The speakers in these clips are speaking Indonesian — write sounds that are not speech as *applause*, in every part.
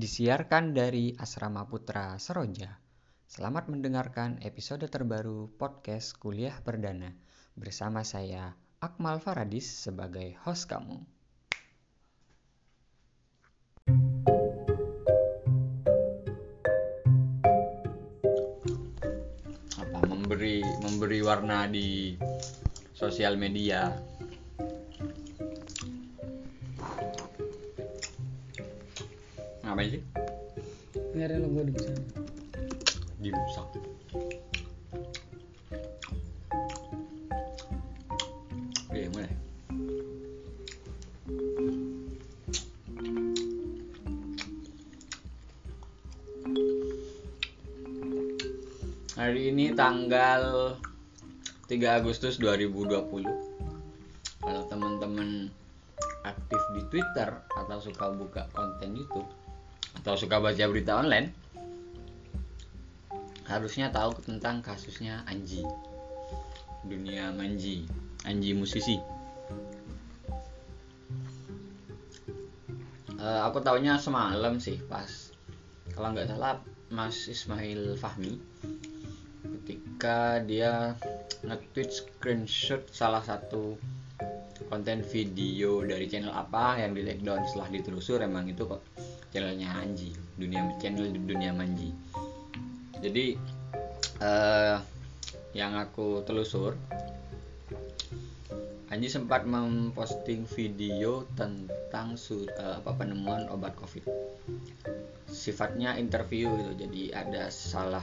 Disiarkan dari Asrama Putra Seroja. Selamat mendengarkan episode terbaru podcast Kuliah Perdana bersama saya Akmal Faradis sebagai host kamu. apa memberi memberi warna di sosial media 3 Agustus 2020. Kalau teman-teman aktif di Twitter atau suka buka konten YouTube atau suka baca berita online, harusnya tahu tentang kasusnya Anji. Dunia Manji, Anji musisi. Eh, aku taunya semalam sih pas kalau nggak salah Mas Ismail Fahmi ketika dia nge-tweet screenshot salah satu konten video dari channel apa yang di take down setelah ditelusur emang itu kok channelnya Anji dunia channel dunia Manji. Jadi eh, yang aku telusur Anji sempat memposting video tentang su- eh, apa penemuan obat covid. Sifatnya interview gitu jadi ada salah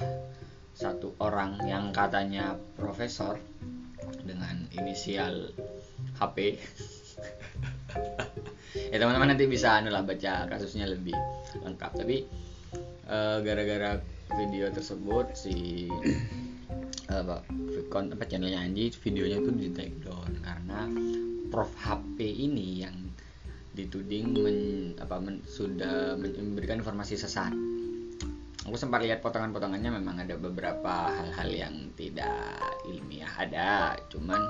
satu orang yang katanya profesor dengan inisial HP *laughs* ya teman-teman nanti bisa anu lah baca kasusnya lebih lengkap. Tapi eh, gara-gara video tersebut si *coughs* apa kon- apa channelnya Anji videonya itu di take down. Karena Prof HP ini yang dituding men- apa men- sudah memberikan informasi sesat aku sempat lihat potongan-potongannya memang ada beberapa hal-hal yang tidak ilmiah ada. Cuman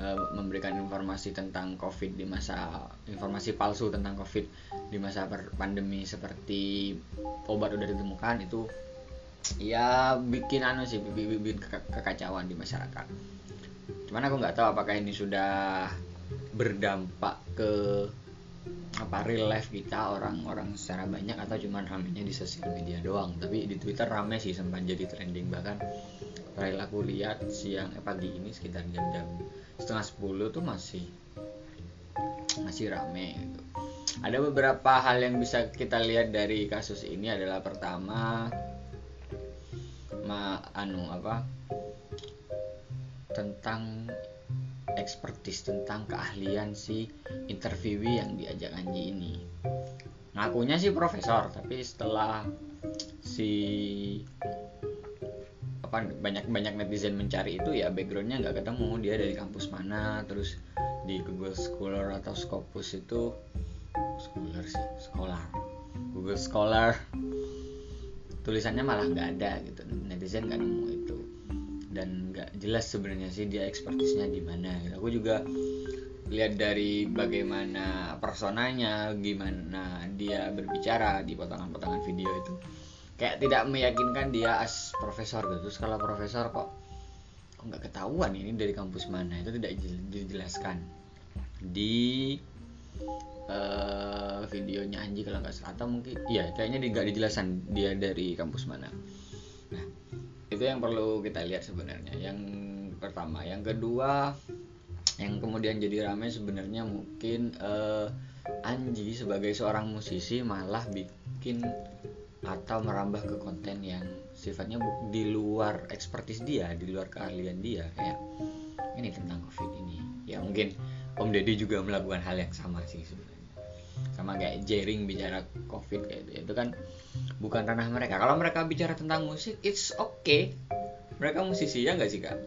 eh, memberikan informasi tentang covid di masa informasi palsu tentang covid di masa pandemi seperti obat udah ditemukan itu ya bikin anu sih bikin ke- kekacauan di masyarakat. Cuman aku nggak tahu apakah ini sudah berdampak ke apa real life kita orang-orang secara banyak atau cuman ramenya di sosial media doang tapi di Twitter rame sih sempat jadi trending bahkan terakhir aku lihat siang eh, pagi ini sekitar jam-jam setengah sepuluh tuh masih masih rame gitu. ada beberapa hal yang bisa kita lihat dari kasus ini adalah pertama ma anu apa tentang ekspertis tentang keahlian si interviewee yang diajak Anji ini. Ngakunya sih profesor tapi setelah si apa banyak banyak netizen mencari itu ya backgroundnya nggak ketemu. Dia dari kampus mana terus di Google Scholar atau Scopus itu Scholar sih Scholar Google Scholar. Tulisannya malah nggak ada gitu. Netizen nggak nemu dan nggak jelas sebenarnya sih dia ekspertisnya di mana gitu. aku juga lihat dari bagaimana personanya gimana dia berbicara di potongan-potongan video itu. Kayak tidak meyakinkan dia as profesor gitu. Terus kalau profesor kok kok nggak ketahuan ini dari kampus mana? Itu tidak jel- dijelaskan. Di eh, videonya Anji kalau nggak salah atau mungkin iya kayaknya nggak dijelasan dia dari kampus mana itu yang perlu kita lihat sebenarnya. Yang pertama yang kedua yang kemudian jadi ramai sebenarnya mungkin eh, Anji sebagai seorang musisi malah bikin atau merambah ke konten yang sifatnya di luar ekspertis dia di luar keahlian dia kayak ini tentang covid ini. Ya mungkin Om Deddy juga melakukan hal yang sama sih sebenarnya sama kayak Jering bicara covid kayak itu itu kan bukan ranah mereka. Kalau mereka bicara tentang musik it's okay. Mereka musisi ya nggak sih kak?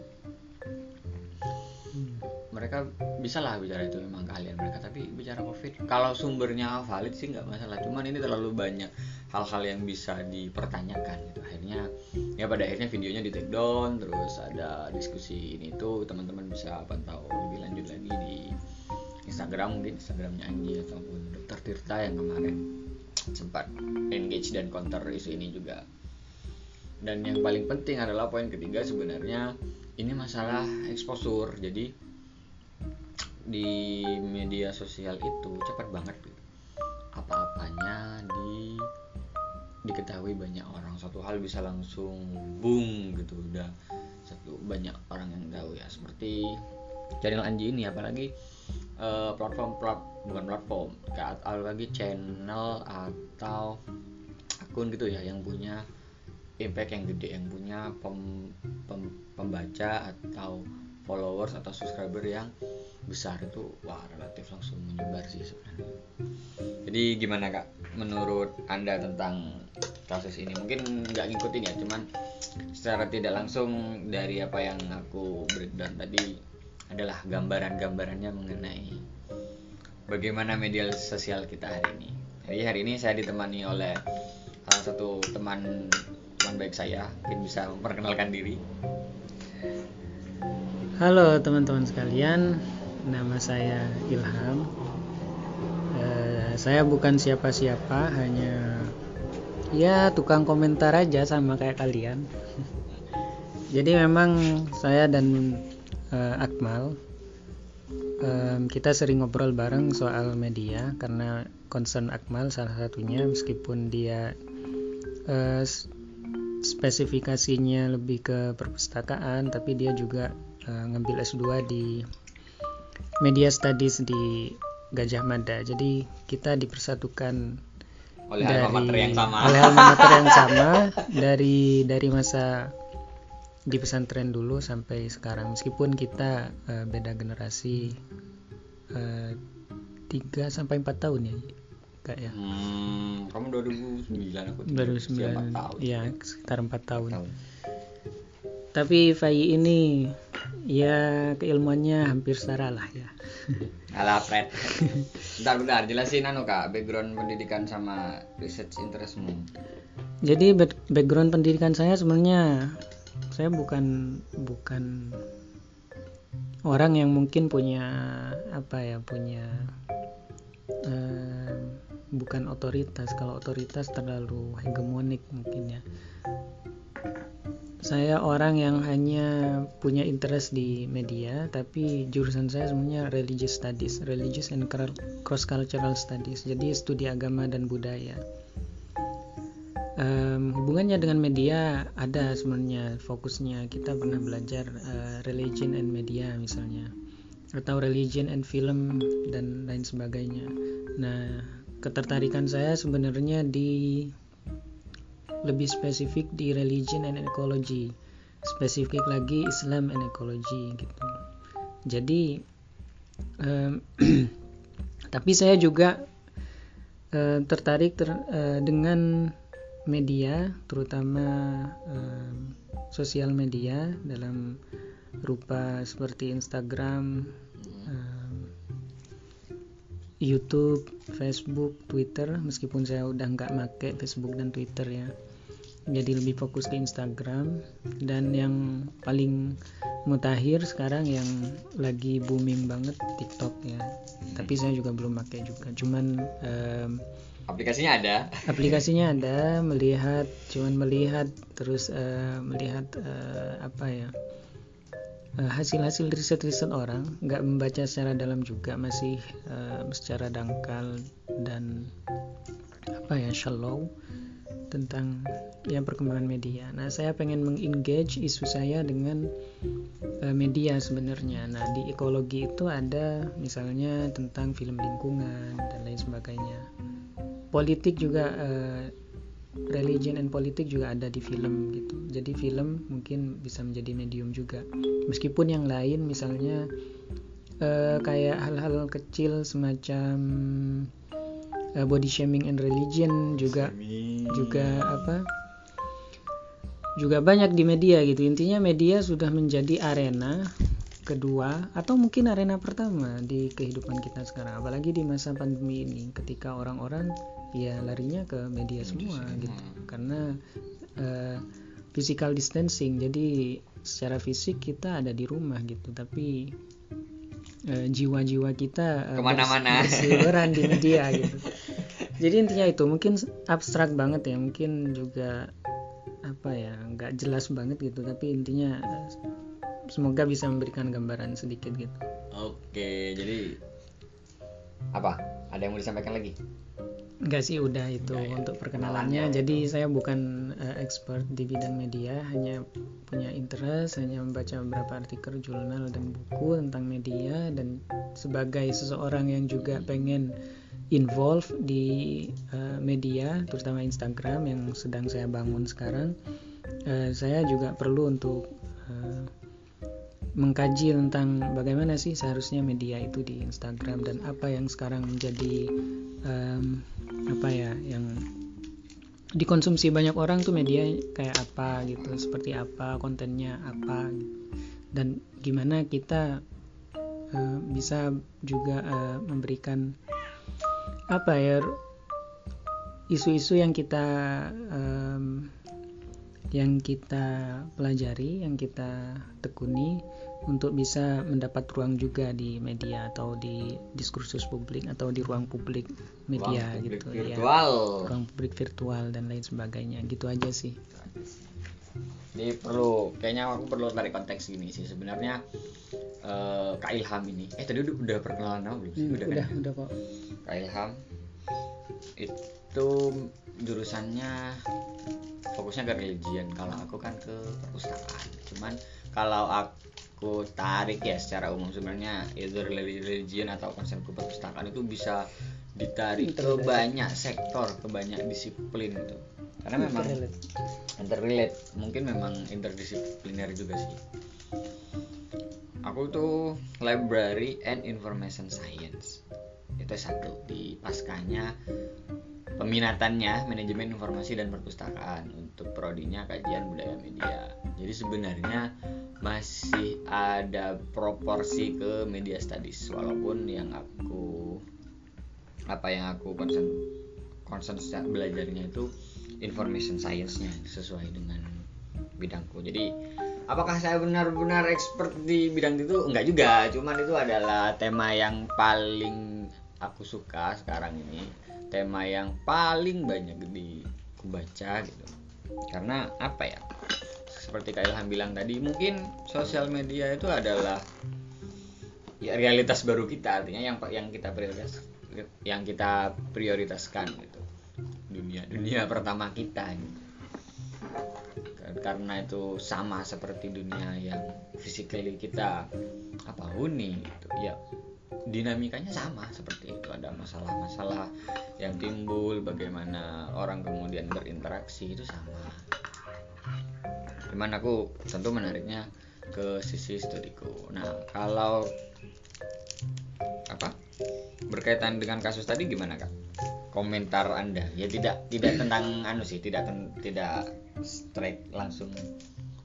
Mereka bisa lah bicara itu memang keahlian mereka tapi bicara covid kalau sumbernya valid sih nggak masalah. Cuman ini terlalu banyak hal-hal yang bisa dipertanyakan gitu. Akhirnya ya pada akhirnya videonya di take down terus ada diskusi ini tuh teman-teman bisa pantau lebih lanjut lagi di Instagram mungkin Instagramnya Anji ataupun Dokter Tirta yang kemarin sempat engage dan counter isu ini juga. Dan yang paling penting adalah poin ketiga sebenarnya ini masalah exposure. Jadi di media sosial itu cepat banget apa-apanya di diketahui banyak orang. Satu hal bisa langsung boom gitu. Udah satu banyak orang yang tahu ya. Seperti channel Anji ini apalagi eh, platform plat bukan platform kayak apalagi channel atau akun gitu ya yang punya impact yang gede yang punya pem- pem- pembaca atau followers atau subscriber yang besar itu wah relatif langsung menyebar sih sebenarnya. Jadi gimana kak? Menurut anda tentang kasus ini? Mungkin nggak ngikutin ya cuman secara tidak langsung dari apa yang aku breakdown tadi adalah gambaran-gambarannya mengenai bagaimana media sosial kita hari ini jadi hari ini saya ditemani oleh salah satu teman teman baik saya mungkin bisa memperkenalkan diri Halo teman-teman sekalian, nama saya Ilham. Eh, saya bukan siapa-siapa, hanya ya tukang komentar aja sama kayak kalian. *laughs* Jadi memang saya dan eh, Akmal em, kita sering ngobrol bareng soal media karena concern Akmal salah satunya meskipun dia s- spesifikasinya lebih ke perpustakaan tapi dia juga eh, ngambil S2 di media studies di Gajah Mada. Jadi kita dipersatukan oleh alma mater yang sama. oleh alma mater yang *laughs* sama dari dari masa di pesantren dulu sampai sekarang meskipun kita eh, beda generasi eh, 3 sampai 4 tahun ya Kak ya Hmm, kamu 2009 aku baru usia 9 empat tahun. ya sekitar 4 tahun Tahun. tapi Fai ini ya keilmuannya hampir setara lah ya *laughs* Alah, Fred. bentar, bentar, jelasin anu kak, background pendidikan sama research interestmu. jadi back- background pendidikan saya sebenarnya saya bukan bukan orang yang mungkin punya apa ya punya eh, bukan otoritas. Kalau otoritas terlalu hegemonik mungkin ya. Saya orang yang hanya punya interest di media tapi jurusan saya sebenarnya religious studies religious and cross cultural studies. Jadi studi agama dan budaya Em, hubungannya dengan media ada sebenarnya fokusnya kita pernah belajar eh, religion and media misalnya atau religion and film dan lain sebagainya. Nah, ketertarikan saya sebenarnya di lebih spesifik di religion and ecology, spesifik lagi Islam and ecology gitu. Jadi, em, *clears throat* tapi saya juga eh, tertarik ter- eh, dengan media, terutama em, sosial media dalam rupa seperti Instagram, em, YouTube, Facebook, Twitter. Meskipun saya udah nggak make Facebook dan Twitter ya, jadi lebih fokus ke Instagram. Dan yang paling mutakhir sekarang yang lagi booming banget TikTok ya. Tapi saya juga belum pakai juga. Cuman em, Aplikasinya ada. *laughs* aplikasinya ada melihat cuman melihat terus eh, melihat eh, apa ya eh, hasil-hasil riset-riset orang nggak membaca secara dalam juga masih eh, secara dangkal dan apa ya shallow tentang ya perkembangan media. Nah saya pengen mengengage isu saya dengan eh, media sebenarnya. Nah di ekologi itu ada misalnya tentang film lingkungan dan lain sebagainya politik juga eh, religion and politik juga ada di film gitu. Jadi film mungkin bisa menjadi medium juga. Meskipun yang lain misalnya eh, kayak hal-hal kecil semacam eh, body shaming and religion juga juga apa? juga banyak di media gitu. Intinya media sudah menjadi arena kedua atau mungkin arena pertama di kehidupan kita sekarang. Apalagi di masa pandemi ini ketika orang-orang ya larinya ke media semua gitu. karena eh, physical distancing jadi secara fisik kita ada di rumah gitu. Tapi eh, jiwa-jiwa kita eh, Ke mana-mana. di *laughs* media gitu. Jadi intinya itu mungkin abstrak banget ya mungkin juga apa ya nggak jelas banget gitu. Tapi intinya semoga bisa memberikan gambaran sedikit gitu Oke, jadi apa? Ada yang mau disampaikan lagi? Enggak sih udah itu ya, untuk kenalannya perkenalannya. Jadi saya bukan eh, expert di bidang media, hanya punya interest, hanya membaca beberapa artikel jurnal dan buku tentang media dan sebagai seseorang yang juga pengen involve di eh, media, terutama Instagram yang sedang saya bangun sekarang, eh, saya juga perlu untuk eh, mengkaji tentang bagaimana sih seharusnya media itu di Instagram dan apa yang sekarang menjadi em, apa ya yang dikonsumsi banyak orang tuh media kayak apa gitu seperti apa kontennya apa. Dan gimana kita eh, bisa juga eh, memberikan apa ya isu-isu yang kita em, yang kita pelajari yang kita tekuni untuk bisa mendapat ruang juga di media atau di diskursus publik atau di ruang publik media Ruang publik gitu ya virtual. ruang publik virtual dan lain sebagainya gitu aja sih Jadi perlu, kayaknya aku perlu tarik konteks gini sih. Sebenarnya eh, Kak Ilham ini, eh tadi udah, udah perkenalan nama belum sih? Hmm, udah, udah kan? udah kok Kak Ilham itu jurusannya fokusnya ke religion kalau aku kan ke perpustakaan cuman kalau aku tarik ya secara umum. Sebenarnya either religion atau konsep ke perpustakaan itu bisa ditarik ke banyak sektor ke banyak disiplin gitu. Karena memang Interrelate. interrelate. Mungkin memang interdisipliner juga sih. Aku tuh library and information science. Itu satu. Di paskanya peminatannya manajemen informasi dan perpustakaan untuk prodinya kajian budaya media jadi sebenarnya masih ada proporsi ke media studies walaupun yang aku apa yang aku concern secara belajarnya itu information science-nya sesuai dengan bidangku. Jadi apakah saya benar-benar expert di bidang itu? Enggak juga, cuman itu adalah tema yang paling aku suka sekarang ini. Tema yang paling banyak dibaca gitu. Karena apa ya? Seperti Kak Ilham bilang tadi, mungkin sosial media itu adalah ya realitas baru kita artinya yang yang kita prioritas yang kita prioritaskan gitu dunia dunia pertama kita gitu. karena itu sama seperti dunia yang physically kita apa huni gitu ya dinamikanya sama seperti itu. Ada masalah-masalah yang timbul bagaimana orang kemudian berinteraksi itu sama. Cuman aku tentu menariknya ke sisi studiku. Nah kalau apa? Berkaitan dengan kasus tadi gimana kak? Komentar anda. Ya tidak tidak tentang anu sih tidak tidak strike langsung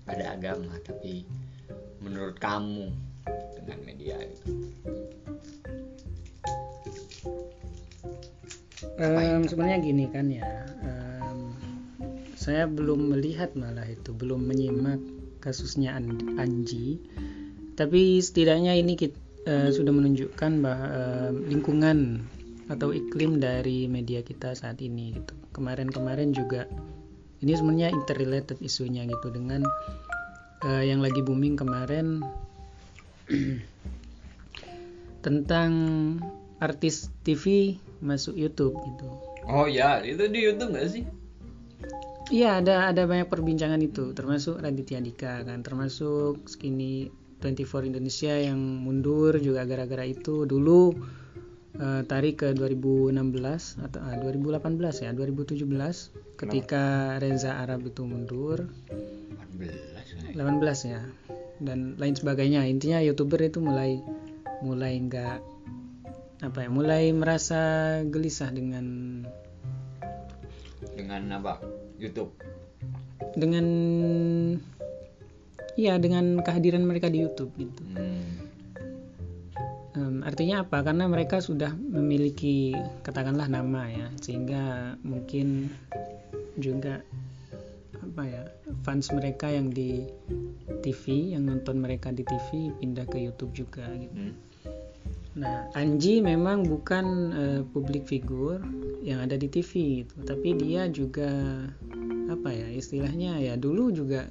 pada agama tapi menurut kamu dengan media itu Em, sebenarnya gini kan ya em, saya belum melihat malah itu belum menyimak kasusnya An- Anji. Tapi setidaknya ini kit- eh, sudah menunjukkan bahwa em, lingkungan atau iklim dari media kita saat ini gitu. Kemarin-kemarin juga ini sebenarnya interrelated isunya gitu dengan eh, yang lagi booming kemarin *clears throat* tentang artis TV masuk YouTube gitu. oh ya itu di YouTube nggak sih? Iya ada ada banyak perbincangan itu. Termasuk Raditya Dika kan termasuk Skinny 24 Indonesia yang mundur juga gara-gara itu. Dulu eh, tarik ke 2016 atau ah, 2018 ya 2017 ketika Reza Arab itu mundur. 18 18 ya. Dan lain sebagainya. Intinya youtuber itu mulai mulai nggak apa ya mulai merasa gelisah dengan dengan apa? YouTube. Dengan iya dengan kehadiran mereka di YouTube gitu. Hmm. Em, artinya apa? Karena mereka sudah memiliki katakanlah nama ya. Sehingga mungkin juga apa ya fans mereka yang di TV yang nonton mereka di TV pindah ke YouTube juga gitu. Hmm. Nah, Anji memang bukan eh, public figure yang ada di TV gitu, tapi dia juga apa ya istilahnya ya dulu juga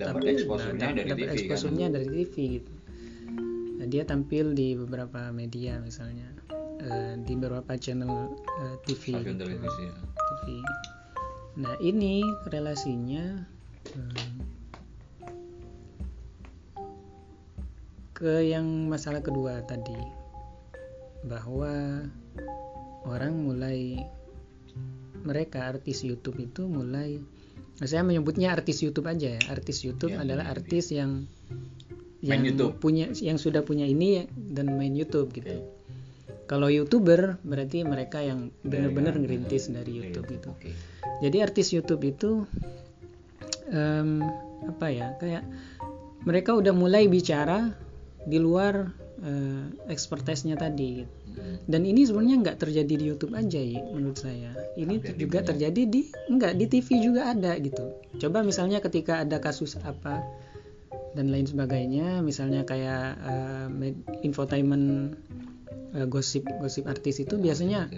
dapat tapi exposure-nya da- dari dapat TV kan dari TV gitu. Nah, dia tampil di beberapa media misalnya eh, di beberapa channel eh, TV. stasiun gitu. televisi ya. TV. Nah ini relasinya hmm, ke yang masalah kedua tadi bahwa orang mulai mereka artis YouTube itu mulai saya menyebutnya artis YouTube aja ya artis YouTube Ya, adalah ya, artis yang Main yang YouTube. punya yang sudah punya ini dan main YouTube gitu Oke. kalau youtuber berarti mereka yang benar-benar Dari- ngerintis dari Dari YouTube gitu. Oke. Jadi artis YouTube itu em, apa ya kayak mereka udah mulai bicara di luar eh, expertise-nya tadi. gitu. Hmm. Dan ini sebenarnya nggak terjadi di YouTube aja ya menurut saya. Ini Hampir juga terjadi di nggak di TV juga ada gitu. Coba misalnya ketika ada kasus apa dan lain sebagainya, misalnya kayak med- infotainment eh, gosip gosip artis itu biasanya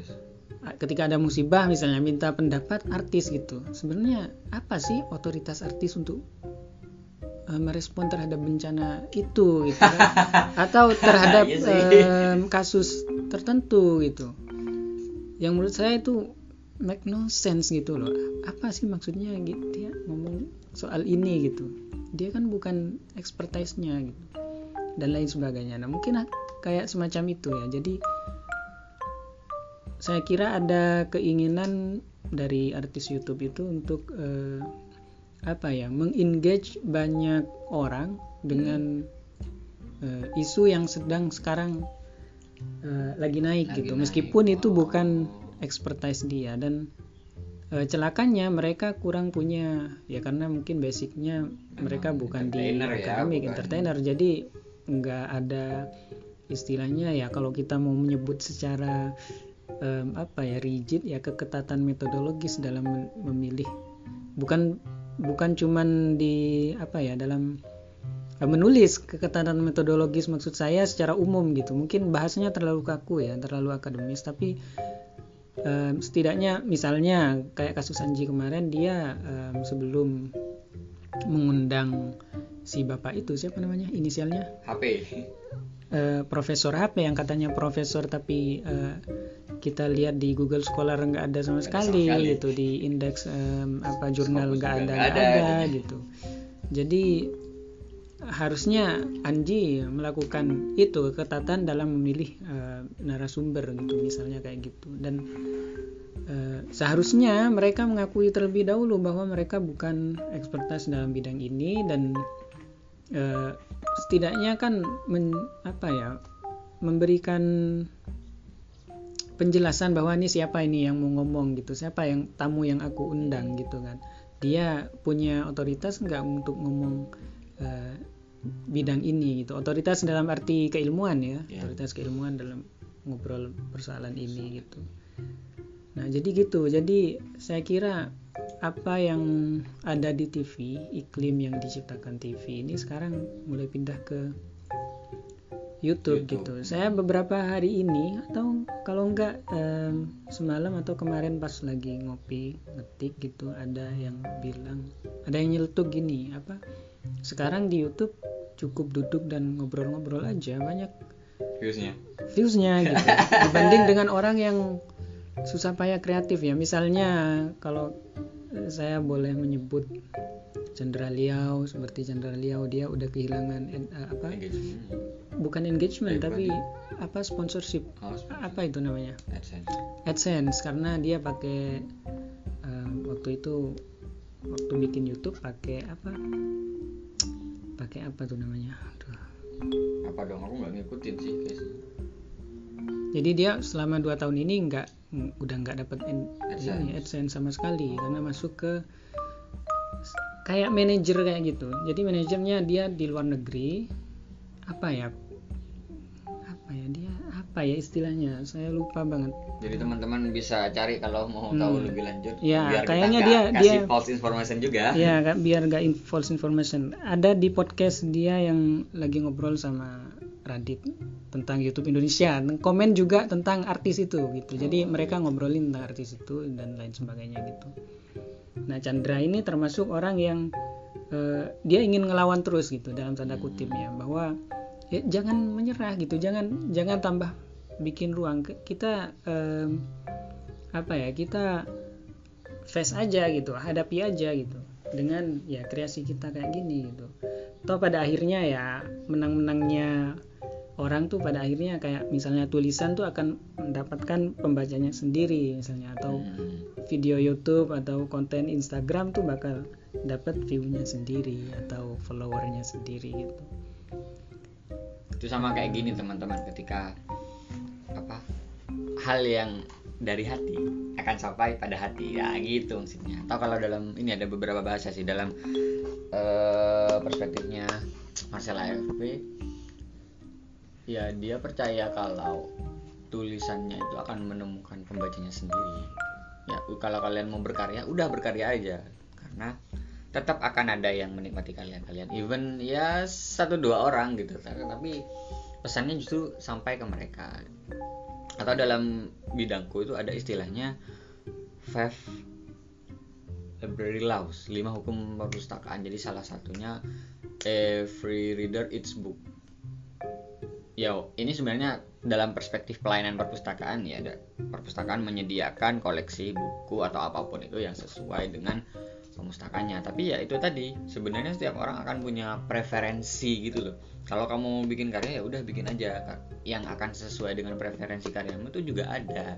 ketika ada musibah misalnya minta pendapat artis gitu sebenarnya apa sih otoritas artis untuk eh, merespon terhadap bencana itu gitu kan? *laughs* atau terhadap em, kasus tertentu gitu. Yang menurut saya itu make no sense gitu loh. Apa sih maksudnya gitu dia ngomong soal ini gitu. Dia kan bukan expertise-nya gitu dan lain sebagainya. Nah mungkin kayak semacam itu ya. Jadi saya kira ada keinginan dari artis YouTube itu untuk eh, apa ya mengengage banyak orang dengan eh, isu yang sedang sekarang eh, lagi naik Lagi gitu naik. meskipun itu Oh. bukan expertise dia dan eh, celakanya mereka kurang punya ya karena mungkin basicnya mereka bukan di entertainer ya, bukan. entertainer jadi nggak ada istilahnya ya kalau kita mau menyebut secara em, apa ya rigid ya keketatan metodologis dalam memilih bukan bukan cuman di apa ya dalam eh, menulis keketatan metodologis maksud saya secara umum gitu mungkin bahasanya terlalu kaku ya terlalu akademis tapi em, setidaknya misalnya kayak kasus Anji kemarin dia em, sebelum mengundang si bapak itu siapa namanya inisialnya HP. Eh, profesor HP yang katanya profesor tapi eh, kita lihat di Google Scholar nggak ada sama sekali, sama sekali. gitu di indeks em, apa jurnal nggak ada nggak nggak ada, ada gitu. jadi harusnya Anji melakukan itu keketatan dalam memilih eh, narasumber gitu misalnya kayak gitu dan eh, seharusnya mereka mengakui terlebih dahulu bahwa mereka bukan expertise dalam bidang ini dan eh, setidaknya kan men- apa ya memberikan penjelasan bahwa ini siapa ini yang mau ngomong gitu siapa yang tamu yang aku undang gitu kan. Dia punya otoritas nggak untuk ngomong eh, bidang ini gitu. Otoritas dalam arti keilmuan ya Ya. otoritas keilmuan dalam ngobrol persoalan ini gitu. Nah jadi gitu. Jadi saya kira apa yang ada di TV iklim yang diciptakan TV ini sekarang mulai pindah ke YouTube, YouTube. gitu. Saya beberapa hari ini atau kalau enggak em, semalam atau kemarin pas lagi ngopi ngetik gitu ada yang bilang ada yang nyeletuk gini apa sekarang di YouTube cukup duduk dan ngobrol-ngobrol aja banyak Viewsnya. viewsnya gitu *laughs* dibanding dengan orang yang susah payah kreatif ya misalnya kalau eh, saya boleh menyebut Chandra Liao seperti Chandra Liao dia udah kehilangan en- eh, apa Engagement. bukan engagement Eh, tapi apa sponsorship Oh, apa itu namanya AdSense. AdSense karena dia pakai eh, waktu itu waktu bikin YouTube pakai apa pakai apa tuh namanya Aduh. Apa dong? Aku nggak ngikutin sih guys. jadi dia selama dua tahun ini nggak ng- udah nggak dapat en- AdSense. ini, AdSense sama sekali. Karena masuk ke kayak manajer kayak gitu. Jadi manajernya dia di luar negeri. Apa ya? Apa ya? Dia apa ya istilahnya. Saya lupa banget. Jadi teman-teman bisa cari kalau mau tahu lebih lanjut. Ya, biar kita kayaknya dia- kasih dia- false information juga. ya biar nggak in- false information. Ada di podcast dia yang lagi ngobrol sama Radit tentang YouTube Indonesia. Komen juga tentang artis itu gitu. Jadi mereka ngobrolin tentang artis itu dan lain sebagainya gitu. Nah Chandra ini termasuk orang yang eh, dia ingin ngelawan terus gitu dalam tanda kutip ya. Bahwa ya, jangan menyerah gitu. Jangan jangan tambah bikin ruang kita em, apa ya kita face aja gitu hadapi aja gitu. Dengan ya kreasi kita kayak gini gitu. Toh pada akhirnya ya menang-menangnya orang tuh pada akhirnya kayak misalnya tulisan tuh akan mendapatkan pembacanya sendiri misalnya atau Hmm. video YouTube atau konten Instagram tuh bakal dapat view-nya sendiri atau followernya sendiri gitu. Itu sama kayak gini teman-teman ketika apa? Hal yang dari hati akan sampai pada hati. Ya gitu maksudnya. Atau kalau dalam ini ada beberapa bahasa sih dalam eh, perspektifnya Marcella AFP ya dia percaya kalau tulisannya itu akan menemukan pembacanya sendiri. Ya kalau kalian mau berkarya udah berkarya aja. Karena tetap akan ada yang menikmati kalian kalian even ya satu dua orang gitu. Tapi pesannya justru sampai ke mereka. Atau dalam bidangku itu ada istilahnya five library laws lima hukum perpustakaan. Jadi salah satunya every reader its book. Yo, ini sebenarnya dalam perspektif pelayanan perpustakaan ya, perpustakaan menyediakan koleksi buku atau apa pun itu yang sesuai dengan pemustakanya. Tapi ya itu tadi, sebenarnya setiap orang akan punya preferensi gitu loh. Kalau kamu bikin karya ya udah bikin aja yang akan sesuai dengan preferensi karyamu itu juga ada.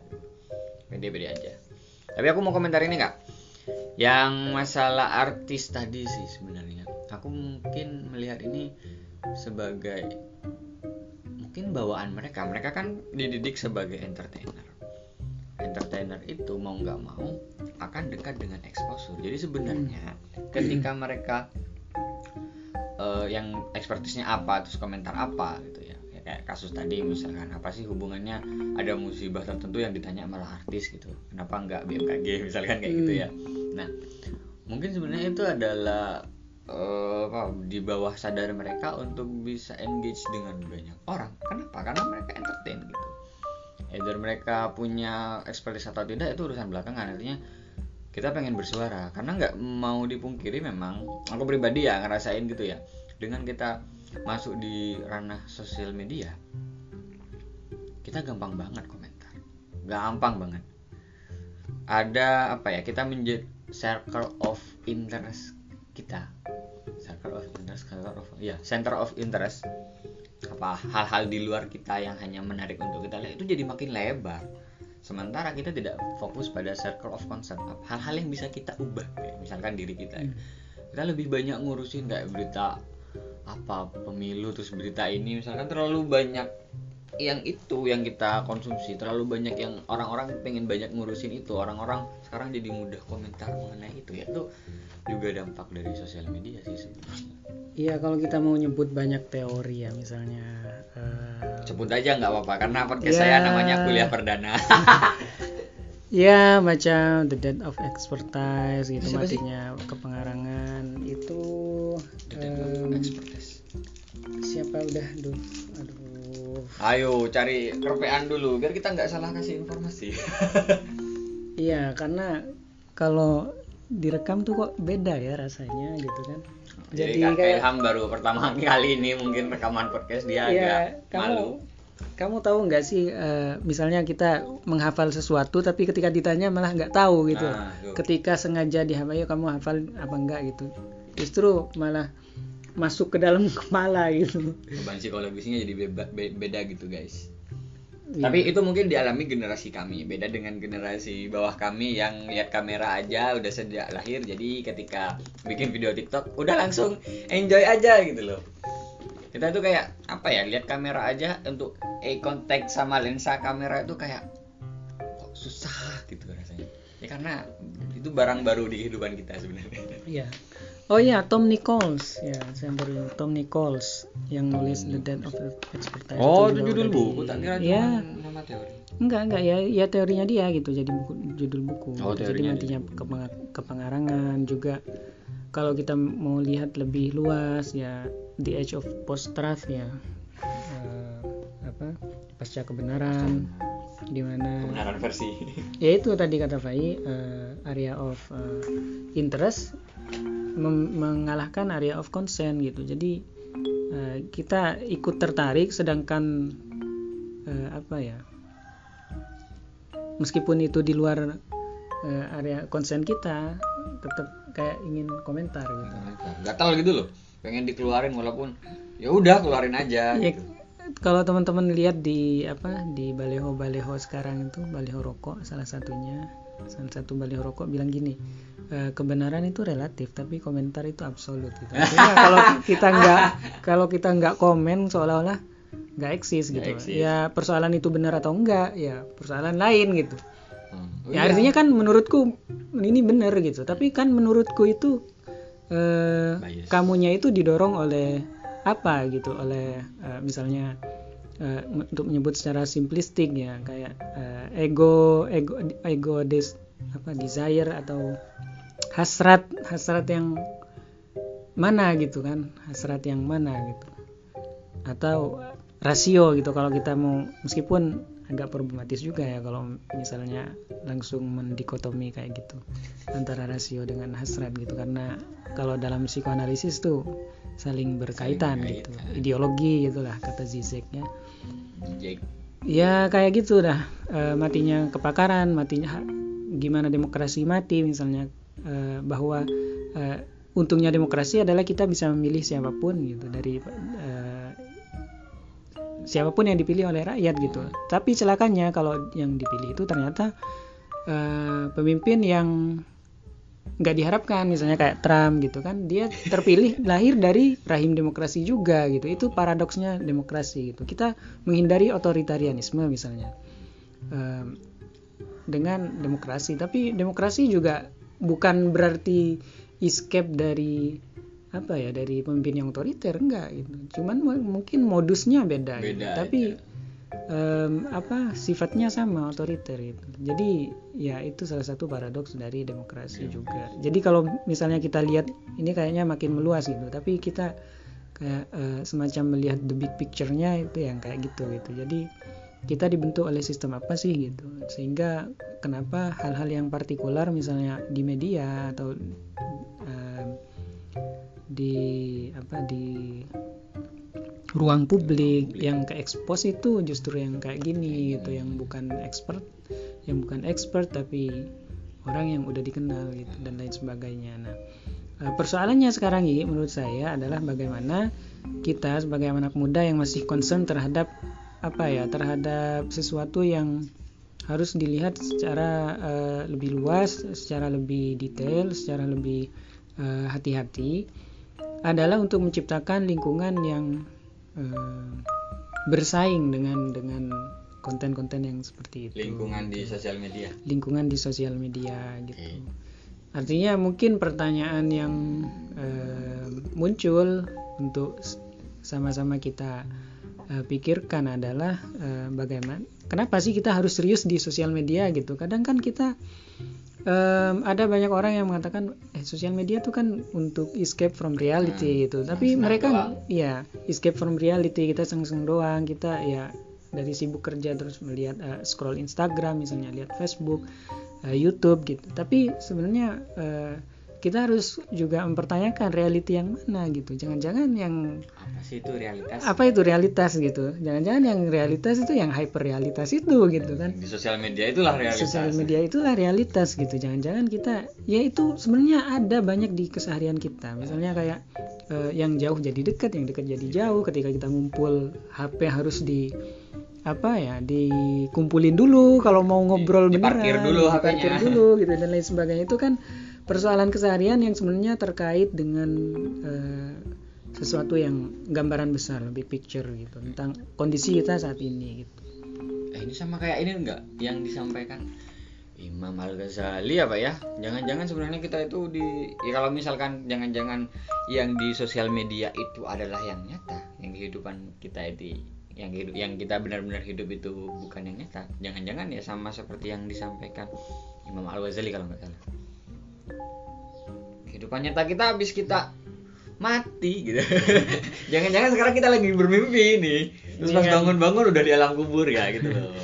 Pede-pede aja. Tapi aku mau komentar ini kak. Yang masalah artis tadi sih sebenarnya. Aku mungkin melihat ini sebagai mungkin bawaan mereka mereka kan dididik sebagai entertainer entertainer itu mau nggak mau akan dekat dengan exposure jadi sebenarnya ketika mereka eh, yang ekspertisnya apa terus komentar apa gitu ya Ya, kayak kasus tadi misalkan apa sih hubungannya ada musibah tertentu yang ditanya malah artis gitu kenapa nggak BMKG *laughs* misalkan kayak gitu ya nah mungkin sebenarnya itu adalah apa di bawah sadar mereka untuk bisa engage dengan banyak orang. Kenapa? Karena mereka entertain gitu. Either mereka punya expertise atau tidak itu urusan belakangan. Artinya kita pengen bersuara karena nggak mau dipungkiri memang aku pribadi ya ngerasain gitu ya. Dengan kita masuk di ranah sosial media kita gampang banget komentar. Gampang banget. Ada apa ya kita menjadi circle of interest kita. Circle of interest circle of ya center of interest. Apa hal-hal di luar kita yang hanya menarik untuk kita lihat itu jadi makin lebar sementara kita tidak fokus pada circle of concern. Hal-hal yang bisa kita ubah kayak misalkan diri kita ya. kita lebih banyak ngurusin kayak berita apa pemilu terus berita ini. Misalkan terlalu banyak yang itu yang kita konsumsi. Terlalu banyak yang orang-orang pengen banyak ngurusin itu. Orang-orang sekarang jadi mudah komentar mengenai itu. Ya itu juga dampak dari sosial media sih sebenarnya. Iya kalau kita mau nyebut banyak teori ya misalnya eh, sebut aja nggak apa-apa karena podcast Ya. saya namanya kuliah perdana. *laughs* Ya macam the death of expertise gitu Siapa sih? matinya kepengarangan. Itu The death of em, expertise. siapa udah aduh ayo cari kerpean dulu biar kita nggak salah kasih informasi *laughs* iya karena kalau direkam tuh kok beda ya rasanya gitu kan jadi, jadi kayak Ilham baru pertama *laughs* kali ini mungkin rekaman podcast dia Iya, agak kamu malu kamu tahu nggak sih eh, misalnya kita menghafal sesuatu tapi ketika ditanya malah nggak tahu gitu. Ah, tuh. ketika sengaja dihafal, "Ayo kamu hafal apa enggak gitu. Justru malah masuk ke dalam *laughs* kepala gitu. beban psikologisnya jadi beba- be- beda gitu guys Iya. tapi itu mungkin dialami generasi kami beda dengan generasi bawah kami yang lihat kamera aja udah sejak lahir jadi ketika bikin video TikTok udah langsung enjoy aja gitu loh kita tuh kayak apa ya lihat kamera aja untuk eye contact sama lensa kamera itu kayak kok susah gitu rasanya ya karena itu barang baru di kehidupan kita sebenarnya Iya. Oh iya, Tom Nichols ya, saya baru ingat. Tom Nichols yang nulis The Death of Expertise. oh itu judul buku tak kira cuma nama teori Enggak, enggak ya, ya teorinya dia gitu jadi buku judul buku. Oh, jadi kepeng- kepengarangan juga kalau kita mau lihat lebih luas ya The Age of Post Truth ya. Eh, pasca kebenaran di mana kebenaran versi ya itu tadi kata Fai eh, area of eh, interest mengalahkan area of consent gitu. Jadi eh, kita ikut tertarik sedangkan eh, apa ya meskipun itu di luar eh, area consent kita tetap kayak ingin komentar gitu. Gatal gitu loh. Pengen dikeluarin walaupun ya udah keluarin aja Ya, gitu. kalau teman-teman lihat di apa di baleho baleho sekarang itu baleho rokok salah satunya salah satu baleho rokok bilang gini "Eh, kebenaran itu relatif tapi komentar itu absolut gitu. *laughs* Artinya kalau kita nggak kalau kita nggak komen seolah-olah nggak eksis gitu. Nggak eksis. Ya persoalan itu benar atau enggak ya persoalan lain gitu. Hmm. Ya artinya kan menurutku ini benar gitu. Tapi kan menurutku itu eh, Bias. kamunya itu didorong oleh apa gitu, oleh eh, misalnya eh, untuk menyebut secara simplistik ya kayak eh, ego ego ego des apa desire atau hasrat hasrat yang mana gitu kan hasrat yang mana gitu. Atau rasio gitu kalau kita mau meskipun agak problematis juga ya kalau misalnya langsung mendikotomi kayak gitu antara rasio dengan hasrat gitu. Karena kalau dalam psikoanalisis tuh saling berkaitan gitu ideologi gitulah kata Zizek ya Ya kayak gitu dah. Eh, matinya kepakaran matinya gimana demokrasi mati misalnya eh, bahwa eh, untungnya demokrasi adalah kita bisa memilih siapa pun gitu dari eh, siapa pun yang dipilih oleh rakyat gitu. Tapi celakanya kalau yang dipilih itu ternyata eh, pemimpin yang nggak diharapkan misalnya kayak Trump gitu kan dia terpilih *laughs* lahir dari rahim demokrasi juga gitu. Itu paradoksnya demokrasi gitu. Kita menghindari otoritarianisme misalnya em, dengan demokrasi. Tapi demokrasi juga bukan berarti escape dari apa ya dari pemimpin yang otoriter enggak gitu. Cuman mu- mungkin modusnya beda, gitu. Beda tapi em, apa sifatnya sama otoriter gitu. jadi ya itu salah satu paradoks dari demokrasi juga. Jadi kalau misalnya kita lihat ini kayaknya makin meluas gitu. Tapi kita kayak eh, semacam melihat the big picture-nya itu yang kayak gitu gitu. Jadi kita dibentuk oleh sistem apa sih gitu. Sehingga kenapa hal-hal yang partikular misalnya di media atau em, di apa di ruang publik yang ke expose itu justru yang kayak gini gitu yang bukan expert yang bukan expert tapi orang yang udah dikenal gitu dan lain sebagainya. Nah eh, persoalannya sekarang ini menurut saya adalah bagaimana kita sebagai anak muda yang masih concern terhadap apa ya terhadap sesuatu yang harus dilihat secara eh, lebih luas, secara lebih detail, secara lebih eh, hati-hati adalah untuk menciptakan lingkungan yang eh, bersaing dengan dengan konten-konten yang seperti itu. lingkungan di sosial media Lingkungan di sosial media gitu. Oke. Artinya mungkin pertanyaan yang eh, muncul untuk sama-sama kita eh, pikirkan adalah eh, bagaimana kenapa sih kita harus serius di sosial media gitu. Kadang kan kita em, ada banyak orang yang mengatakan eh sosial media tuh kan untuk escape from reality gitu. Tapi senang mereka doang. ya escape from reality kita seneng-seneng doang, kita ya dari sibuk kerja terus melihat eh, scroll Instagram misalnya lihat Facebook eh, YouTube gitu. Tapi sebenarnya eh, kita harus juga mempertanyakan reality yang mana gitu. Jangan-jangan yang apa sih itu realitas apa itu realitas gitu. Jangan-jangan yang realitas itu yang hyper realitas itu gitu kan. di sosial media itulah realitas Sosial media itulah realitas gitu. Jangan-jangan kita ya itu sebenarnya ada banyak di keseharian kita. Misalnya kayak eh, yang jauh jadi dekat, yang dekat jadi jauh. Ketika kita ngumpul HP harus di apa ya dikumpulin dulu kalau mau ngobrol diparkir beneran dulu diparkir HP-nya. dulu gitu dan lain sebagainya itu kan persoalan keseharian yang sebenarnya terkait dengan eh, sesuatu yang gambaran besar big picture gitu tentang kondisi kita saat ini gitu Eh, ini sama kayak ini enggak yang disampaikan Imam Al Ghazali apa ya? Jangan-jangan sebenarnya kita itu di ya kalau misalkan jangan-jangan yang di sosial media itu adalah yang nyata, yang kehidupan kita itu yang hidup yang kita benar-benar hidup itu bukan yang nyata. Jangan-jangan ya sama seperti yang disampaikan Imam Al Ghazali kalau nggak salah. Kehidupan nyata kita habis kita mati gitu *laughs* jangan-jangan sekarang kita lagi bermimpi nih terus pas bangun-bangun udah di alam kubur ya gitu loh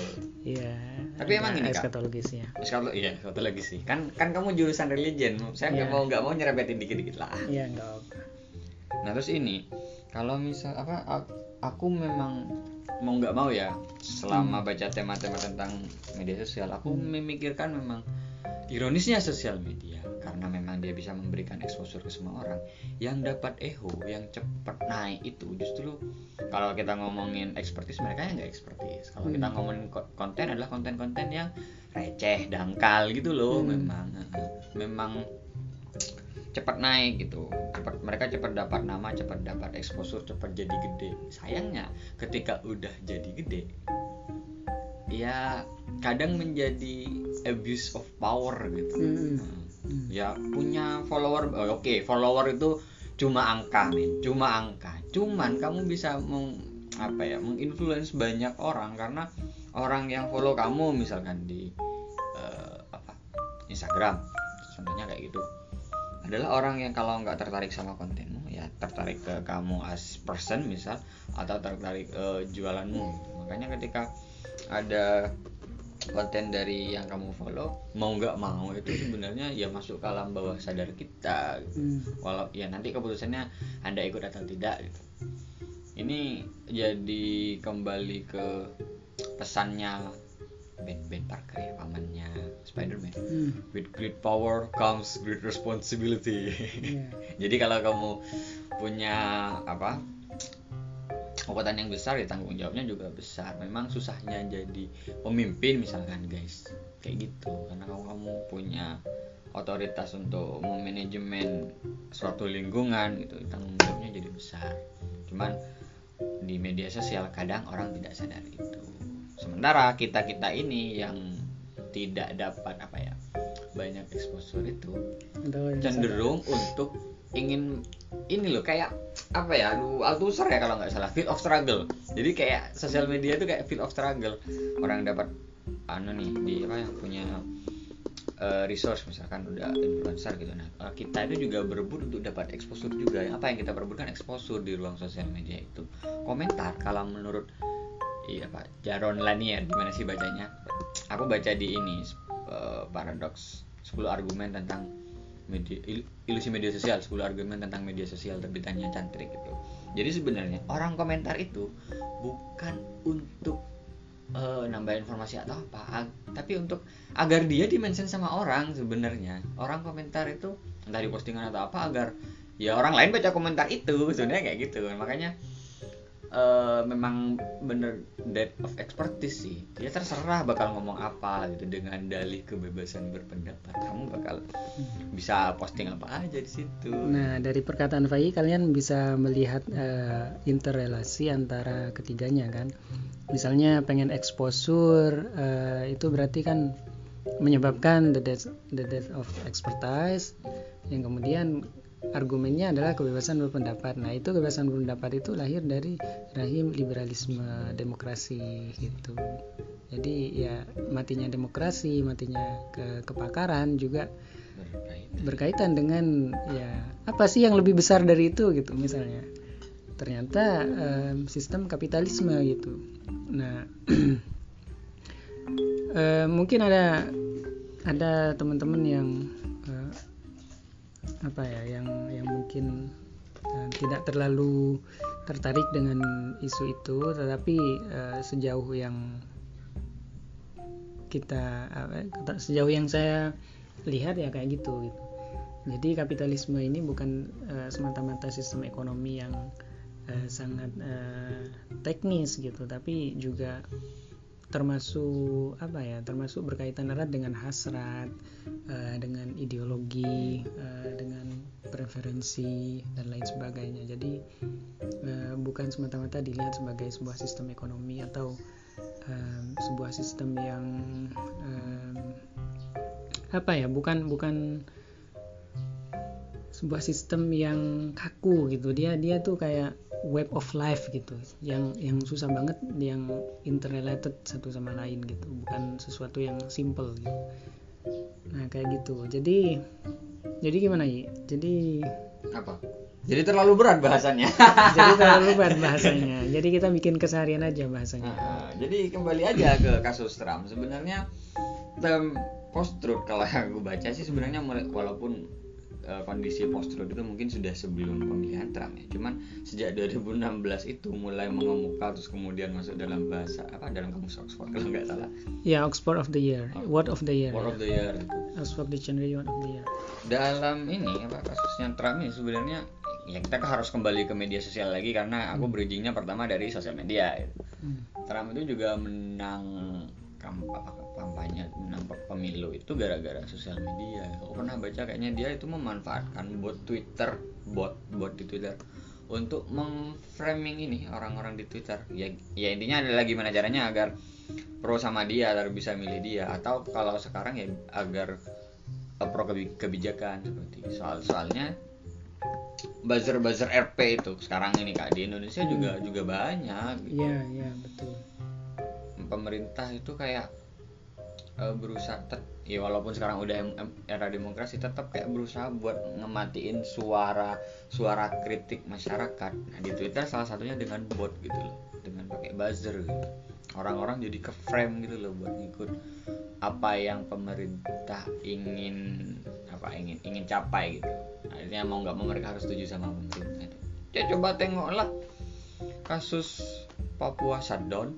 Iya. Tapi emang Kak. eskatologisnya. Sekarang iya lagi sih kan kan kamu jurusan religion saya nggak Iya. mau nggak mau nyerebetin dikit-dikit lah Iya enggak. Nah terus ini kalau misal apa aku memang mau nggak mau ya selama baca tema-tema tentang media sosial aku memikirkan memang ironisnya sosial media karena memang dia bisa memberikan exposure ke semua orang. Yang dapat eho yang cepat naik itu justru kalau kita ngomongin ekspertis mereka yang nggak ekspertis kalau kita ngomongin ko- konten adalah konten-konten yang receh dangkal gitu loh memang memang cepat naik gitu. Cepat mereka cepat dapat nama cepat dapat exposure cepat jadi gede. Sayangnya ketika udah jadi gede ya kadang menjadi abuse of power gitu. Hmm. Nah, ya punya follower oh, oke follower itu cuma angka men cuma angka. Cuman kamu bisa meng, apa ya menginfluence banyak orang karena orang yang follow kamu misalkan di eh, apa Instagram contohnya kayak gitu adalah orang yang kalau nggak tertarik sama kontenmu ya tertarik ke kamu as person misal atau tertarik eh, jualanmu. Makanya ketika ada konten dari yang kamu follow mau nggak mau itu sebenarnya ya masuk ke alam bawah sadar kita gitu. Hmm. walau ya nanti keputusannya anda ikut atau tidak gitu ini jadi kembali ke pesannya Ben Ben Parker ya pamannya Spider-Man Hmm. with great power comes great responsibility Iya. *laughs* jadi kalau kamu punya apa kekuatan yang besar ya tanggung jawabnya juga besar. Memang susahnya jadi pemimpin misalkan guys. Kayak gitu. Karena kalau kamu punya otoritas untuk memanajemen suatu lingkungan gitu tanggung jawabnya jadi besar. Cuman di media sosial kadang orang tidak sadar itu sementara kita kita ini yang tidak dapat apa ya banyak exposure itu cenderung untuk ingin ini loh kayak apa ya aduh Althusser ya kalau nggak salah field of struggle. Jadi kayak sosial media itu kayak field of struggle. Orang dapat anu nih di apa yang punya eh, resource misalkan udah influencer gitu. Nah kita itu juga berebut untuk dapat exposure juga. Apa yang kita perebutkan? Exposure di ruang sosial media itu. Komentar kalau menurut iya pak Jaron Lanier gimana sih bacanya? Aku baca di ini eh, paradox 10 argumen tentang media il- ilusi media sosial 10 argumen tentang media sosial terbitannya cantrik gitu. Jadi sebenarnya orang komentar itu bukan untuk eh, nambah informasi atau apa tapi untuk agar dia dimention sama orang sebenarnya. Orang komentar itu entah di postingan atau apa agar ya orang lain baca komentar itu sebenarnya kayak gitu. Makanya eh, memang bener dead of expertise sih. Dia terserah bakal ngomong apa gitu dengan dalih kebebasan berpendapat. Kamu bakal bisa posting apa aja di situ. Nah, dari perkataan Fai kalian bisa melihat eh, interrelasi antara ketiganya kan. Misalnya pengen exposure eh, itu berarti kan menyebabkan the death the death of expertise. Yang kemudian argumennya adalah kebebasan berpendapat. Nah, itu kebebasan berpendapat itu lahir dari rahim liberalisme demokrasi gitu. Jadi ya matinya demokrasi, matinya ke kepakaran juga Berkaitan. berkaitan dengan ya apa sih yang lebih besar dari itu gitu misalnya ternyata em, sistem kapitalisme gitu nah *clears throat* eh, mungkin ada ada teman-teman yang apa ya yang yang mungkin eh, tidak terlalu tertarik dengan isu itu tetapi eh, sejauh yang kita kata- sejauh yang saya lihat ya kayak gitu gitu. Jadi kapitalisme ini bukan eh, semata-mata sistem ekonomi yang eh, sangat eh, teknis gitu, tapi juga termasuk apa ya, termasuk berkaitan erat dengan hasrat, eh, dengan ideologi, eh, dengan preferensi dan lain sebagainya. Jadi eh, bukan semata-mata dilihat sebagai sebuah sistem ekonomi atau sebuah sistem yang apa ya bukan bukan sebuah sistem yang kaku gitu dia dia tuh kayak web of life gitu. Yang yang susah banget yang interrelated satu sama lain gitu. Bukan sesuatu yang simple gitu. Nah kayak gitu. Jadi jadi gimana ya jadi apa? Jadi terlalu berat bahasannya. *laughs* jadi terlalu berat *laughs* bahasanya. Jadi kita bikin keseharian aja bahasanya. Nah, jadi kembali aja ke kasus Trump. Sebenarnya term post truth kalau yang gue baca sih sebenarnya walaupun eh, kondisi post truth itu mungkin sudah sebelum pemilihan Trump ya. Cuman sejak 2016 itu mulai mengemuka terus kemudian masuk dalam bahasa apa dalam kamus Oxford kalau nggak salah. ya Oxford of the Year Word of the Year Word of the year gitu. Oxford Dictionary Word of the Year dalam ini apa kasusnya Trump ini sebenarnya ya kita harus kembali ke media sosial lagi karena aku bridgingnya pertama dari sosial media gitu. Hmm. Trump itu juga menang kampanye pe- pemilu itu gara-gara sosial media. Aku pernah baca kayaknya dia itu memanfaatkan bot Twitter bot bot di Twitter untuk memframing ini orang-orang di Twitter. Ya ya intinya adalah gimana caranya agar pro sama dia agar bisa milih dia. Atau kalau sekarang ya agar eh, pro kebi- kebijakan seperti soal soalnya buzzer buzzer RP itu sekarang ini kak di Indonesia juga juga banyak gitu. iya iya betul pemerintah itu kayak eh, berusaha tet- ya walaupun sekarang udah era demokrasi tetap kayak berusaha buat ngematiin suara suara kritik masyarakat. Nah di Twitter salah satunya dengan bot gitu loh dengan pakai buzzer gitu. Orang-orang jadi ke frame gitu loh buat ngikut apa yang pemerintah ingin apa ingin ingin capai gitu. Akhirnya mau nggak mau mereka harus setuju sama pemerintah itu. Ya coba tengoklah kasus Papua shutdown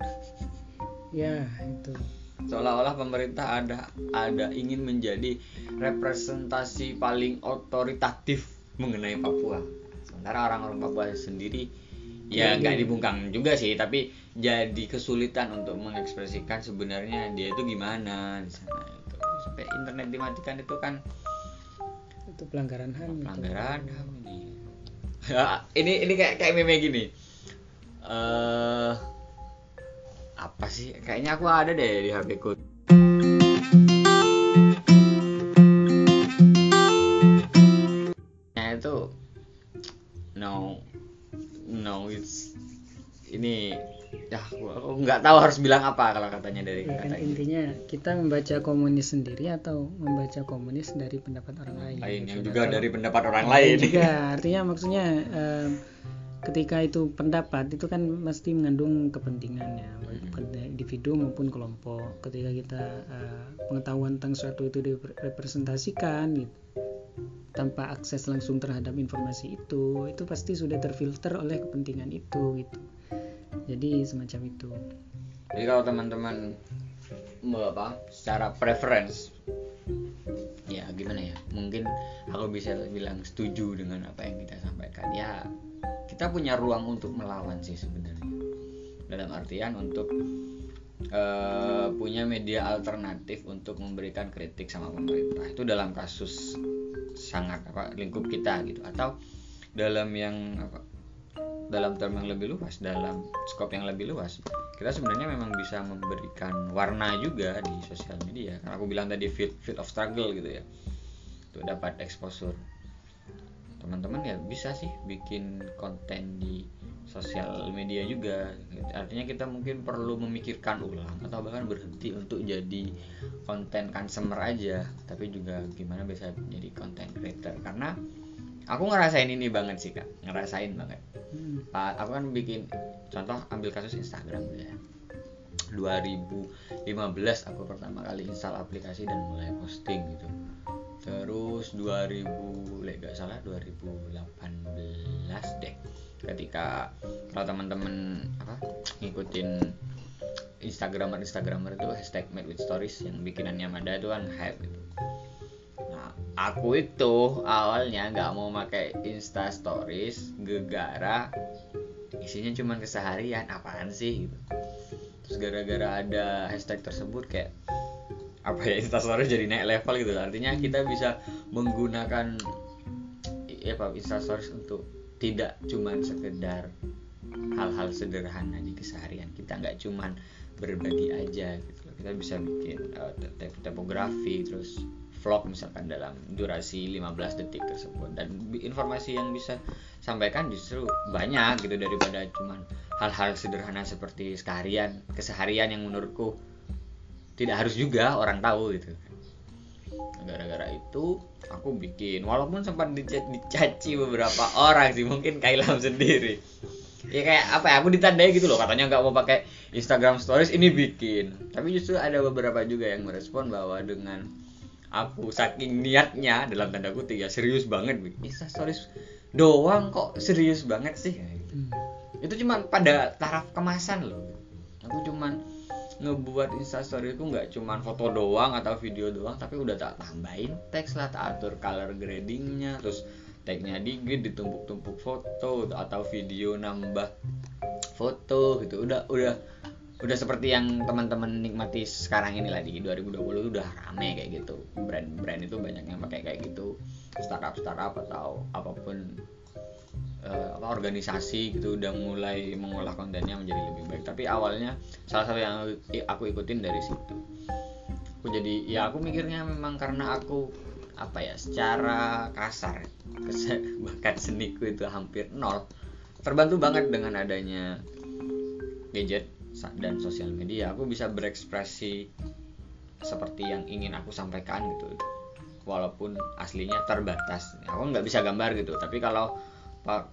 ya itu. Seolah-olah pemerintah ada ada ingin menjadi representasi paling otoritatif mengenai Papua. Sementara orang-orang Papua sendiri ya nggak dibungkam juga sih tapi jadi kesulitan untuk mengekspresikan sebenarnya dia itu gimana di sana itu sampai internet dimatikan itu kan itu pelanggaran HAM itu. pelanggaran HAM ini Ya, *laughs* ini ini kayak kayak meme gini. Eh apa sih? Kayaknya aku ada deh di HP ku. Nah itu no no it's ini ya aku, aku nggak tahu harus bilang apa kalau katanya dari Ya kan kata ini intinya kita membaca komunis sendiri atau membaca komunis dari pendapat orang lain. lain yang Gitu. juga dari pendapat orang Lain. lain juga. *laughs* Artinya maksudnya em, ketika itu pendapat itu kan mesti mengandung kepentingannya baik Hmm. individu maupun kelompok. Ketika kita eh, pengetahuan tentang suatu itu direpresentasikan gitu tanpa akses langsung terhadap informasi itu itu pasti sudah terfilter oleh kepentingan itu gitu. Jadi semacam itu. Jadi kalau teman-teman apa secara preference ya gimana ya? Mungkin aku bisa bilang setuju dengan apa yang kita sampaikan. Ya kita punya ruang untuk melawan sih sebenarnya. Dalam artian untuk eh, punya media alternatif untuk memberikan kritik sama pemerintah. Itu dalam kasus sangat apa lingkup kita gitu. Atau dalam yang apa dalam term yang lebih luas dalam skop yang lebih luas kita sebenarnya memang bisa memberikan warna juga di sosial media. Karena aku bilang tadi field field of struggle gitu ya untuk dapat exposure. Teman-teman ya bisa sih bikin konten di sosial media juga. Artinya kita mungkin perlu memikirkan ulang atau bahkan berhenti untuk jadi konten consumer aja. Tapi juga gimana bisa jadi konten creator. Karena aku ngerasain ini banget sih kak ngerasain banget Hmm. Pak, aku kan bikin contoh ambil kasus Instagram dulu ya. 2015 aku pertama kali install aplikasi dan mulai posting gitu. Terus 2000 lek gak salah 2018 deh. Ketika kalau teman-teman apa ngikutin Instagramer Instagramer itu hashtag made with stories yang bikinannya Mada itu kan hype gitu. Nah, aku itu awalnya nggak mau pakai Insta Stories gegara isinya cuma keseharian apaan sih gitu. Terus gara-gara ada hashtag tersebut kayak apa ya Insta Stories jadi naik level gitu. Artinya kita bisa menggunakan ya Pak Insta Stories untuk tidak cuman sekedar hal-hal sederhana di keseharian. Kita nggak cuman berbagi aja gitu. Kita bisa bikin uh, te- topografi terus vlog misalkan dalam durasi 15 detik tersebut. Dan informasi yang bisa sampaikan justru banyak gitu daripada cuman hal-hal sederhana seperti keseharian keseharian yang menurutku tidak harus juga orang tahu gitu. Gara-gara itu aku bikin walaupun sempat dica- dicaci beberapa orang sih mungkin Kailam sendiri. Ya kayak apa ya aku ditandai gitu loh katanya nggak mau pakai Instagram Stories ini bikin. Tapi justru ada beberapa juga yang merespon bahwa dengan aku saking niatnya dalam tanda kutip ya serius banget Insta Stories doang kok serius banget sih. Hmm. itu cuma pada taraf kemasan loh. Aku cuman ngebuat instastory itu nggak cuman foto doang atau video doang tapi udah tak tambahin teks lah tak atur color gradingnya terus tagnya di grid ditumpuk-tumpuk foto atau video nambah foto gitu. Udah udah udah seperti yang teman-teman nikmati sekarang ini lah di 2020 udah rame kayak gitu. Brand-brand itu banyak yang pakai kayak gitu. Startup startup atau apa pun eh, apa organisasi gitu udah mulai mengolah kontennya menjadi lebih baik. Tapi awalnya salah satu yang aku- ikutin dari situ. Aku jadi ya aku mikirnya memang karena aku apa ya secara kasar *laughs* bakat seniku itu hampir nol terbantu banget dengan adanya gadget dan sosial media aku bisa berekspresi seperti yang ingin aku sampaikan gitu. Walaupun aslinya terbatas. Aku nggak bisa gambar gitu tapi kalau pak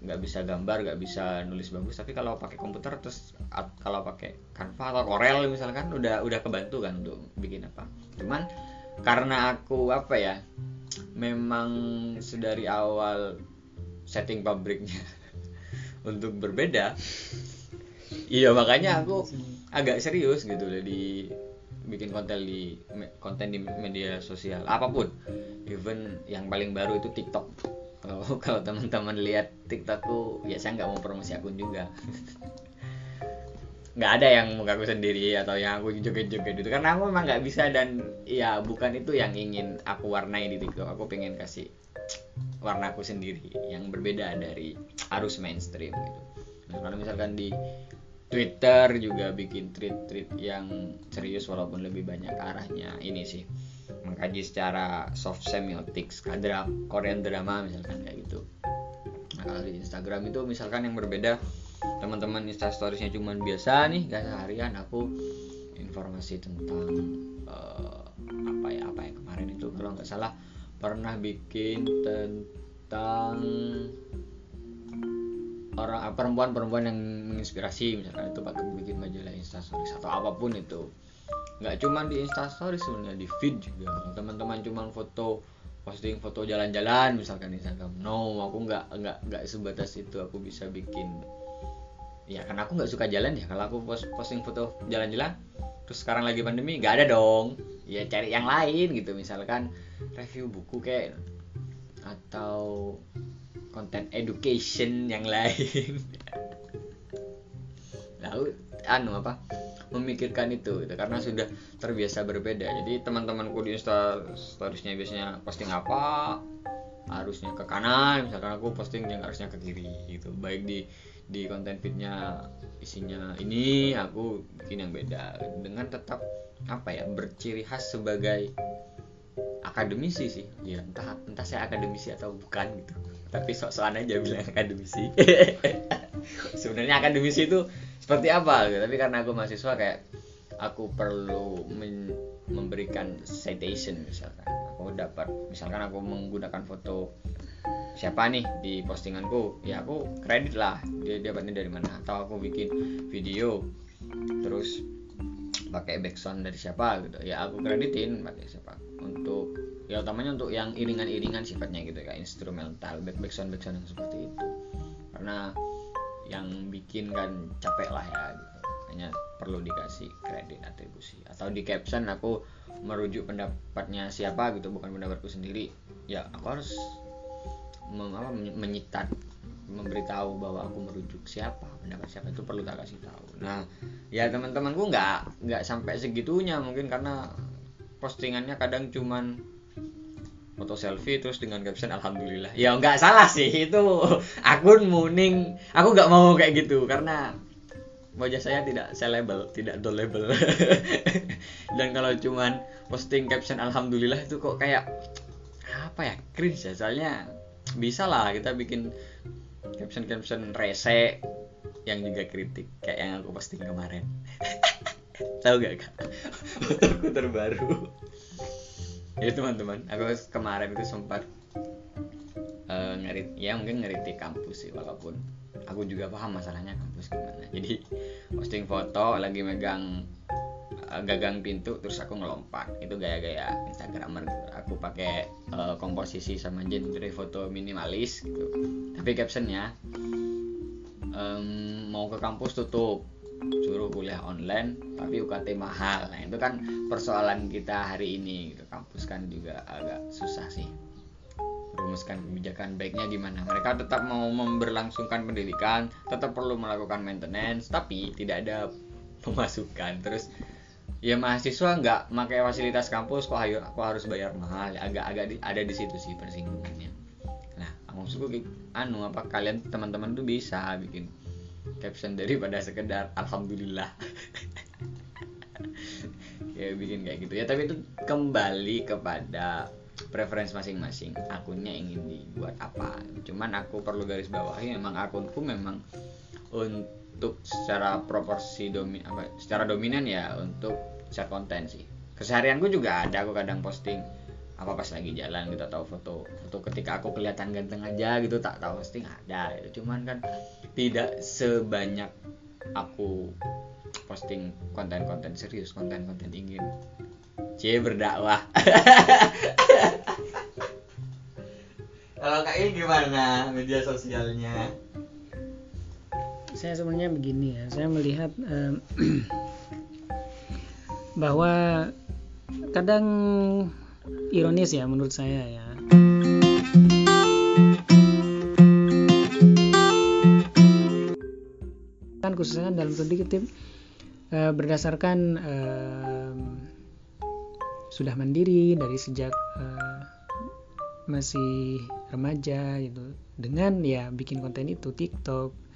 nggak bisa gambar nggak bisa nulis bagus tapi kalau pakai komputer terus kalau pakai Canva atau Corel misalkan udah udah kebantu kan untuk bikin apa. Cuman karena aku apa ya memang sedari awal setting pabriknya *laughs* untuk berbeda iya makanya aku agak serius gitu loh di bikin konten di konten di media sosial apa pun. Even yang paling baru itu TikTok. *laughs* Kalau kalau teman-teman lihat TikTokku ya saya nggak mau promosi akun juga. *laughs* Nggak ada yang muka aku sendiri atau yang aku joget-joget gitu. Karena aku memang nggak bisa dan ya bukan itu yang ingin aku warnai di TikTok. Aku pengen kasih warna aku sendiri yang berbeda dari arus mainstream gitu. Nah, kalau misalkan di Twitter juga bikin tweet-tweet yang serius walaupun lebih banyak arahnya. Ini sih mengkaji secara soft semiotics kadra Korean drama misalkan kayak gitu. Nah kalau di Instagram itu misalkan yang berbeda teman-teman instastoriesnya cuman biasa nih gak seharian aku informasi tentang eh, apa ya apa yang kemarin itu. Kalau nggak salah pernah bikin tentang orang perempuan-perempuan yang menginspirasi misalkan itu pakai bikin majalah instastories atau apa pun itu. Nggak cuma di instastories sebenarnya di feed juga. Teman-teman cuma foto posting foto jalan-jalan misalkan Instagram. No aku nggak nggak nggak sebatas itu aku bisa bikin. Ya karena aku nggak suka jalan ya. Kalau aku post- posting foto jalan-jalan terus sekarang lagi pandemi nggak ada dong. Ya cari yang lain gitu. Misalkan review buku kayak atau konten education yang lain. Lalu anu apa? Memikirkan itu gitu, karena sudah terbiasa berbeda. Jadi teman-temanku di insta storiesnya biasanya posting apa? Harusnya ke kanan. Misalkan aku posting yang harusnya ke kiri gitu. Baik di di konten feednya isinya ini aku bikin yang beda. Dengan tetap apa ya berciri khas sebagai akademisi sih. Ya entah entah saya akademisi atau bukan gitu tapi sok-sokan aja bilang akademisi. *laughs* Sebenarnya akademisi itu seperti apa gitu. Tapi karena aku mahasiswa kayak aku perlu memberikan citation misalkan. Aku dapat misalkan aku menggunakan foto siapa nih di postinganku ya aku kredit lah. Dia dapatnya dari mana? Atau aku bikin video terus pakai backsound dari siapa gitu. Ya aku kreditin pakai siapa. Untuk ya utamanya untuk yang iringan-iringan sifatnya gitu kayak instrumental back backsound backsound yang seperti itu. Karena yang bikin kan capek lah ya gitu. Hanya perlu dikasih kredit atribusi. Atau di caption aku merujuk pendapatnya siapa gitu bukan pendapatku sendiri. Ya aku harus mem- apa, menyi- menyitat memberitahu bahwa aku merujuk siapa pendapat siapa itu perlu tak kasih tahu. Nah ya teman-temanku nggak nggak sampai segitunya mungkin karena postingannya kadang cuman foto selfie terus dengan caption alhamdulillah. Ya nggak salah sih itu akun muning. Aku nggak mau kayak gitu karena wajah saya tidak sellable tidak dollable *laughs* dan kalau cuman posting caption alhamdulillah itu kok kayak apa ya cringe ya? Soalnya bisa lah kita bikin caption caption rese yang juga kritik kayak yang aku posting kemarin. *laughs* Tahu gak kak? *laughs* Fotoku terbaru jadi *laughs* teman-teman. Aku kemarin itu sempat uh, ngerit ya mungkin ngeritik kampus sih walaupun aku juga paham masalahnya kampus gimana. Jadi posting foto lagi megang uh, gagang pintu terus aku ngelompat. Itu gaya-gaya instagramer. Gitu. aku pakai uh, komposisi sama genre foto minimalis gitu. Tapi captionnya um, mau ke kampus tutup. Suruh kuliah online tapi UKT mahal. Nah itu kan persoalan kita hari ini ke kampus kan juga agak susah sih. Rumuskan kebijakan baiknya gimana. Mereka tetap mau memberlangsungkan pendidikan tetap perlu melakukan maintenance tapi tidak ada pemasukan. Terus ya mahasiswa nggak pakai fasilitas kampus kok ayo aku harus bayar mahal? Agak agak di, ada di situ sih persinggungannya. Nah maksudku anu apa kalian teman-teman tuh bisa bikin caption daripada sekedar alhamdulillah *laughs* ya bikin kayak gitu. Ya tapi itu kembali kepada preferensi masing-masing. Akunnya ingin dibuat apa. Cuman aku perlu garis bawahi memang akunku memang untuk secara proporsi domi apa secara dominan ya untuk share konten sih. Keseharianku juga ada aku kadang posting apa pas lagi jalan gitu tahu foto foto ketika aku kelihatan ganteng aja gitu tak tahu posting ada gitu. Cuman kan tidak sebanyak aku posting konten-konten serius konten-konten ingin. C berdakwah. *laughs* Kalau kak ini gimana media sosialnya? Saya sebenarnya begini ya saya melihat um, *clears throat* bahwa kadang ironis ya menurut saya ya. Kan khususnya dalam tanda kutip uh, berdasarkan uh, sudah mandiri dari sejak uh, masih remaja gitu. Dengan ya bikin konten itu TikTok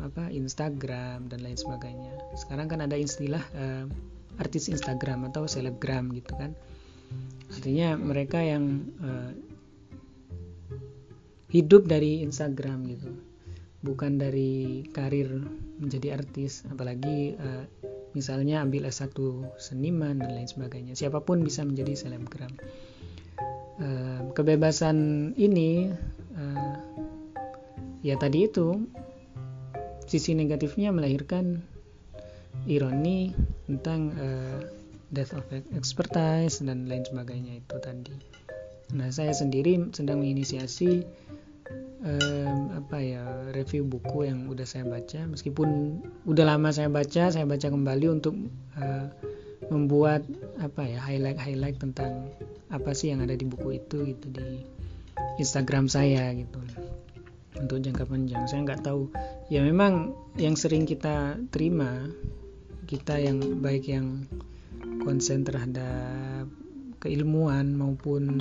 apa Instagram dan lain sebagainya. Sekarang kan ada istilah artis Instagram atau selebgram gitu kan. Artinya mereka yang uh, hidup dari Instagram gitu bukan dari karir menjadi artis apalagi uh, misalnya ambil S1 seniman dan lain sebagainya. Siapa pun bisa menjadi selebgram. Uh, kebebasan ini uh, ya tadi itu sisi negatifnya melahirkan ironi tentang uh, death of expertise dan lain sebagainya itu tadi. Nah saya sendiri sedang menginisiasi um, apa ya review buku yang udah saya baca. Meskipun udah lama saya baca saya baca kembali untuk uh, membuat apa ya highlight highlight tentang apa sih yang ada di buku itu gitu di Instagram saya gitu. Untuk jangka panjang. Saya nggak tahu. Ya memang yang sering kita terima kita yang baik yang konsen terhadap keilmuan maupun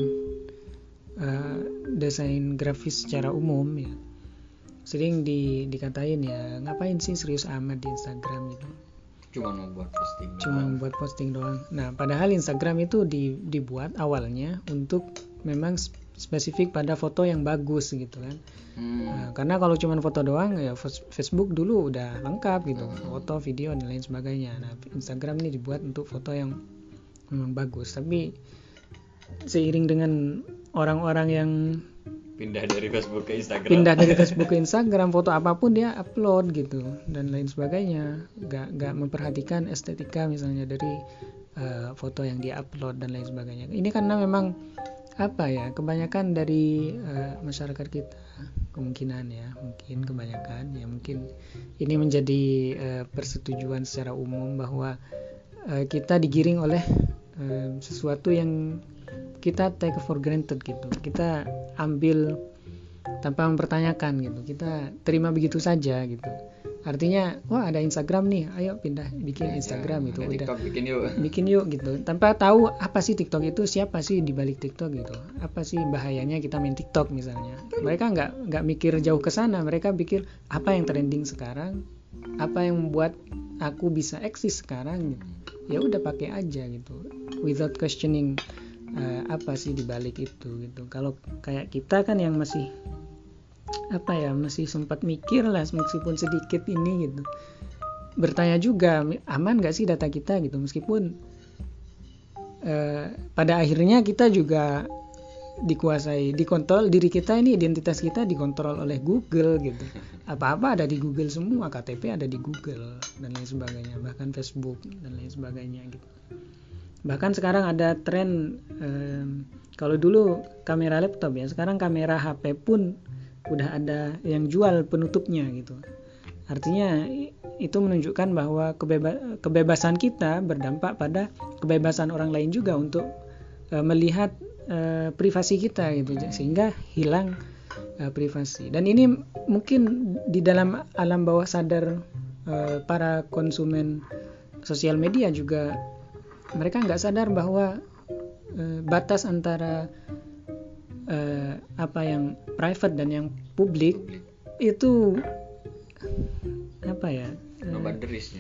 uh, desain grafis secara umum ya. Sering di dikatain ya ngapain sih serius amat di Instagram? gitu. Cuma membuat posting cuma membuat posting doang. Nah padahal Instagram itu di, dibuat awalnya untuk memang spesifik pada foto yang bagus gitu kan. Hmm. nah, karena kalau cuma foto doang ya Facebook dulu udah lengkap gitu. Hmm. foto video dan lain sebagainya. Nah Instagram ini dibuat untuk foto yang memang bagus. Tapi seiring dengan orang-orang yang pindah dari Facebook ke Instagram. pindah dari *laughs* Facebook ke Instagram foto apa pun dia upload gitu dan lain sebagainya. Gak gak memperhatikan estetika misalnya dari uh, foto yang dia upload dan lain sebagainya. Ini karena memang apa ya kebanyakan dari uh, masyarakat kita kemungkinan ya mungkin kebanyakan ya mungkin ini menjadi uh, persetujuan secara umum bahwa uh, kita digiring oleh uh, sesuatu yang kita take for granted gitu. Kita ambil tanpa mempertanyakan gitu. Kita terima begitu saja gitu. Artinya wah ada Instagram nih ayo pindah bikin ya, Instagram gitu. udah. Bikin yuk. *laughs* Bikin yuk gitu. Tanpa tahu apa sih TikTok itu siapa sih di balik TikTok gitu. Apa sih bahayanya kita main TikTok misalnya. Mereka nggak nggak mikir jauh ke sana. Mereka pikir apa yang trending sekarang? Apa yang membuat aku bisa eksis sekarang gitu? Ya udah pakai aja gitu. Without questioning uh, apa sih dibalik itu gitu. Kalau kayak kita kan yang masih apa ya masih sempat mikir lah meskipun sedikit ini gitu. Bertanya juga aman gak sih data kita? Gitu. Meskipun eh, pada akhirnya kita juga dikuasai dikontrol diri kita ini identitas kita dikontrol oleh Google gitu. Apa-apa ada di Google semua KTP ada di Google dan lain sebagainya bahkan Facebook dan lain sebagainya gitu bahkan sekarang ada tren em, kalau dulu kamera laptop ya sekarang kamera HP pun udah ada yang jual penutupnya gitu. Artinya itu menunjukkan bahwa kebeba- kebebasan kita berdampak pada kebebasan orang lain juga untuk eh, melihat eh, privasi kita gitu sehingga hilang eh, privasi. Dan ini mungkin di dalam alam bawah sadar eh, para konsumen sosial media juga mereka nggak sadar bahwa eh, batas antara eh, apa yang private dan yang publik itu apa ya eh, no boundaries.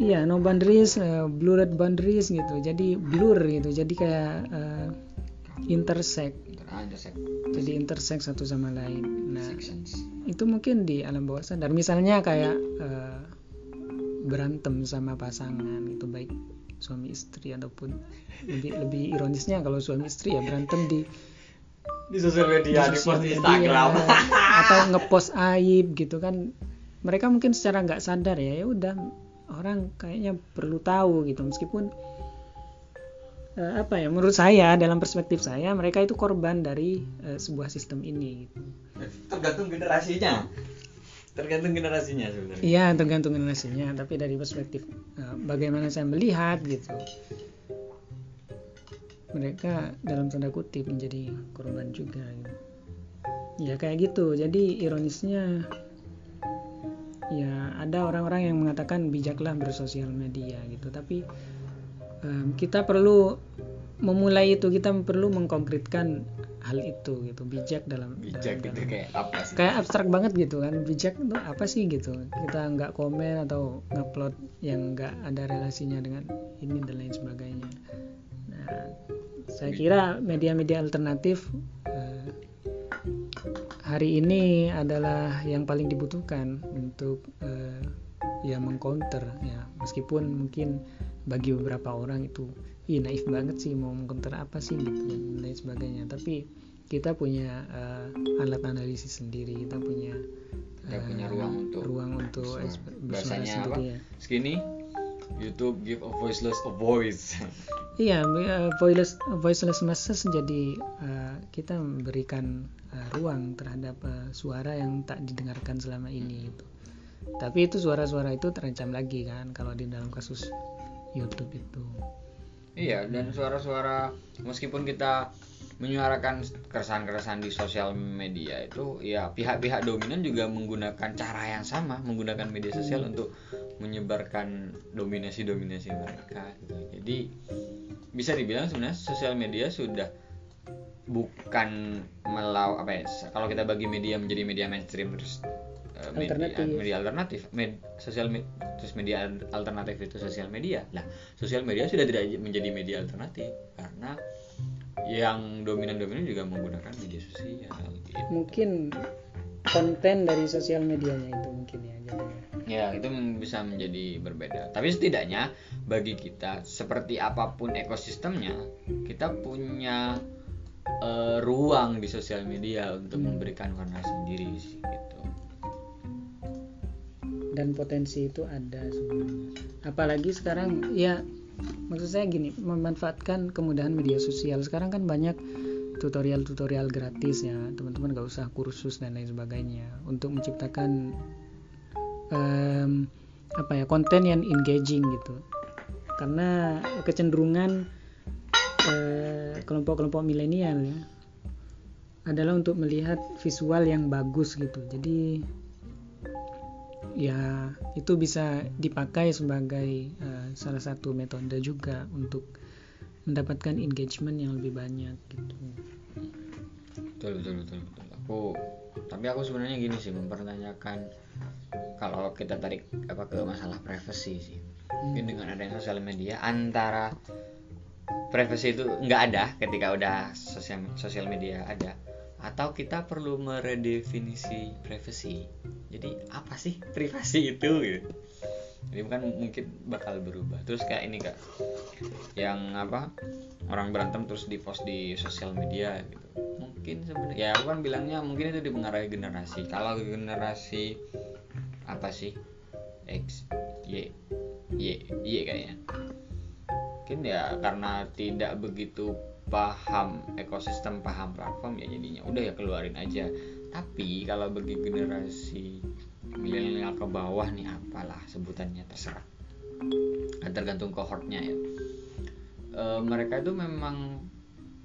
Iya, no boundaries, uh, blurred boundaries gitu. Jadi blur gitu. Jadi kayak uh, intersect. Intersect Jadi intersect satu sama lain. Nah, sections itu mungkin di alam bawah sadar. Misalnya kayak uh, berantem sama pasangan gitu, baik suami istri ataupun lebih lebih ironisnya kalau suami istri ya berantem di di sosial media di sosial media, *laughs* atau ngepost aib gitu kan. Mereka mungkin secara nggak sadar ya ya udah orang kayaknya perlu tahu gitu. Meskipun eh, apa ya menurut saya dalam perspektif saya mereka itu korban dari eh, sebuah sistem ini gitu. tergantung generasinya tergantung generasinya sebenarnya. Iya tergantung generasinya tapi dari perspektif eh, bagaimana saya melihat gitu. Mereka dalam tanda kutip menjadi korban juga. Gitu. ya kayak gitu. Jadi ironisnya ya ada orang-orang yang mengatakan bijaklah bersosial media gitu. Tapi em, kita perlu memulai itu kita perlu mengkonkretkan hal itu gitu. Bijak dalam bijak dalam- gitu kayak apa sih? kayak abstrak banget gitu kan. Bijak itu apa sih gitu. Kita nggak komen atau ngupload yang nggak ada relasinya dengan ini dan lain sebagainya. Nah saya kira media-media alternatif eh, hari ini adalah yang paling dibutuhkan untuk eh, ya mengcounter ya. Meskipun mungkin bagi beberapa orang itu ih naif banget sih mau mengcounter apa sih gitu dan lain sebagainya tapi kita punya eh, alat analisis sendiri kita punya Kita eh, punya ruang untuk ruang untuk bersuara. Bahasanya apa? sendiri ya Segini YouTube give a voiceless a voice. *laughs* Iya, uh, voiceless voiceless message jadi uh, kita memberikan uh, ruang terhadap uh, suara yang tak didengarkan selama ini gitu. Tapi itu suara-suara itu terancam lagi kan kalau di dalam kasus YouTube itu. Iya, dan suara-suara meskipun kita menyuarakan keresahan-keresahan di sosial media itu ya pihak-pihak dominan juga menggunakan cara yang sama menggunakan media sosial untuk menyebarkan dominasi-dominasi mereka. Jadi bisa dibilang sebenarnya sosial media sudah bukan melau apa ya kalau kita bagi media menjadi media mainstream terus eh, media Alternatif. media alternatif med- sosial me- terus media al- alternatif itu sosial media lah sosial media sudah tidak menjadi media alternatif karena yang dominan-dominan juga menggunakan media sosial gitu. Mungkin konten dari sosial medianya itu mungkin ya jadinya. Ya, itu bisa menjadi berbeda. Tapi setidaknya bagi kita seperti apa pun ekosistemnya, kita punya eh, ruang di sosial media untuk memberikan warna sendiri sih gitu. Dan potensi itu ada sebenarnya. Apalagi sekarang ya maksud saya gini, memanfaatkan kemudahan media sosial. Sekarang kan banyak tutorial-tutorial gratis ya, teman-teman gak usah kursus dan lain sebagainya untuk menciptakan em, apa ya konten yang engaging gitu. Karena kecenderungan eh, kelompok-kelompok milenial ya adalah untuk melihat visual yang bagus gitu. Jadi ya itu bisa dipakai sebagai eh, salah satu metode juga untuk mendapatkan engagement yang lebih banyak gitu. Betul, betul, betul, betul. Aku tapi aku sebenarnya gini sih mempertanyakan kalau kita tarik apa ke masalah privacy sih. Mungkin dengan adanya sosial media antara privacy itu nggak ada ketika udah sosial sosial media ada atau kita perlu meredefinisi privacy. Jadi apa sih privasi itu gitu? ini kan mungkin bakal berubah. Terus kayak ini kak. Yang apa? Orang berantem terus di post di sosial media gitu. Mungkin sebenarnya ya aku kan bilangnya mungkin itu dipengaruhi generasi. Kalau generasi apa sih? X Y Y Y kayaknya. Mungkin ya karena tidak begitu paham ekosistem paham platform ya jadinya. Udah ya keluarin aja. Tapi kalau bagi generasi milenial ke bawah nih apalah sebutannya terserah. Tergantung kohortnya ya. E, mereka itu memang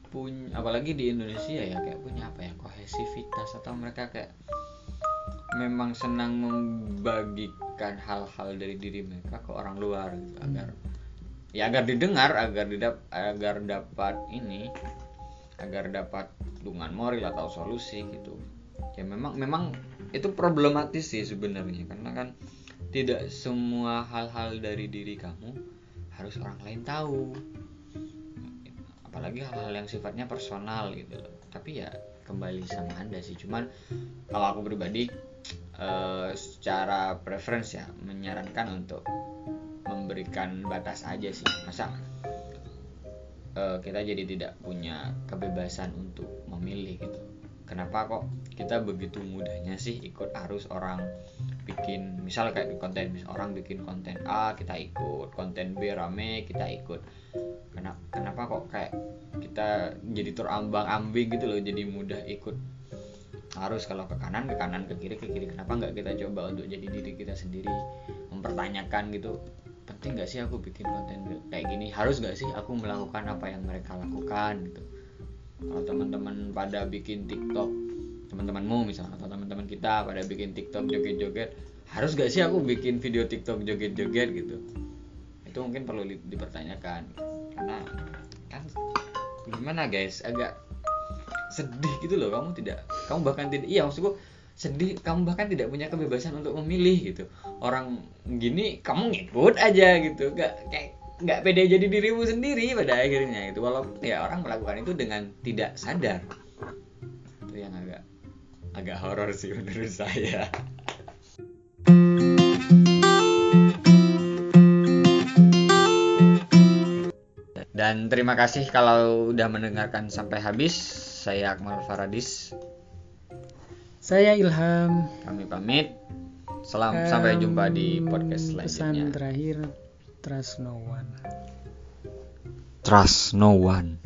punya apalagi di Indonesia ya kayak punya apa ya kohesivitas atau mereka kayak memang senang membagikan hal-hal dari diri mereka ke orang luar gitu, agar ya agar didengar agar didap agar dapat ini agar dapat dukungan moral atau solusi gitu. Ya memang memang itu problematis sih sebenarnya karena kan tidak semua hal-hal dari diri kamu harus orang lain tahu. Apalagi hal-hal yang sifatnya personal gitu. Tapi ya kembali sama anda sih. Cuman kalau aku pribadi uh, secara preference ya menyarankan untuk memberikan batas aja sih. Masa uh, kita jadi tidak punya kebebasan untuk memilih gitu. Kenapa kok kita begitu mudahnya sih ikut arus orang bikin misal kayak konten orang bikin konten A kita ikut konten B rame kita ikut. Kenapa kenapa kok kayak kita jadi terambang ambing gitu loh jadi mudah ikut harus kalau ke kanan ke kanan ke kiri ke kiri kenapa nggak kita coba untuk jadi diri kita sendiri? Mempertanyakan gitu penting nggak sih aku bikin konten kayak gini? Harus nggak sih aku melakukan apa yang mereka lakukan gitu? Kalau teman-teman pada bikin TikTok teman-temanmu misalnya atau teman-teman kita pada bikin TikTok joget-joget harus gak sih aku bikin video TikTok joget-joget gitu? Itu mungkin perlu dipertanyakan. Karena kan gimana guys? Agak sedih gitu loh kamu tidak kamu bahkan tidak iya maksudku sedih kamu bahkan tidak punya kebebasan untuk memilih gitu. Orang gini kamu ngikut aja gitu. Gak kayak nggak pede jadi dirimu sendiri pada akhirnya itu walaupun ya orang melakukan itu dengan tidak sadar. Itu yang agak agak horor sih menurut saya. Dan terima kasih kalau udah mendengarkan sampai habis. Saya Akmal Faradis saya Ilham. Kami pamit. Selam um, sampai jumpa di podcast selanjutnya. Pesan terakhir trust no one. Trust no one.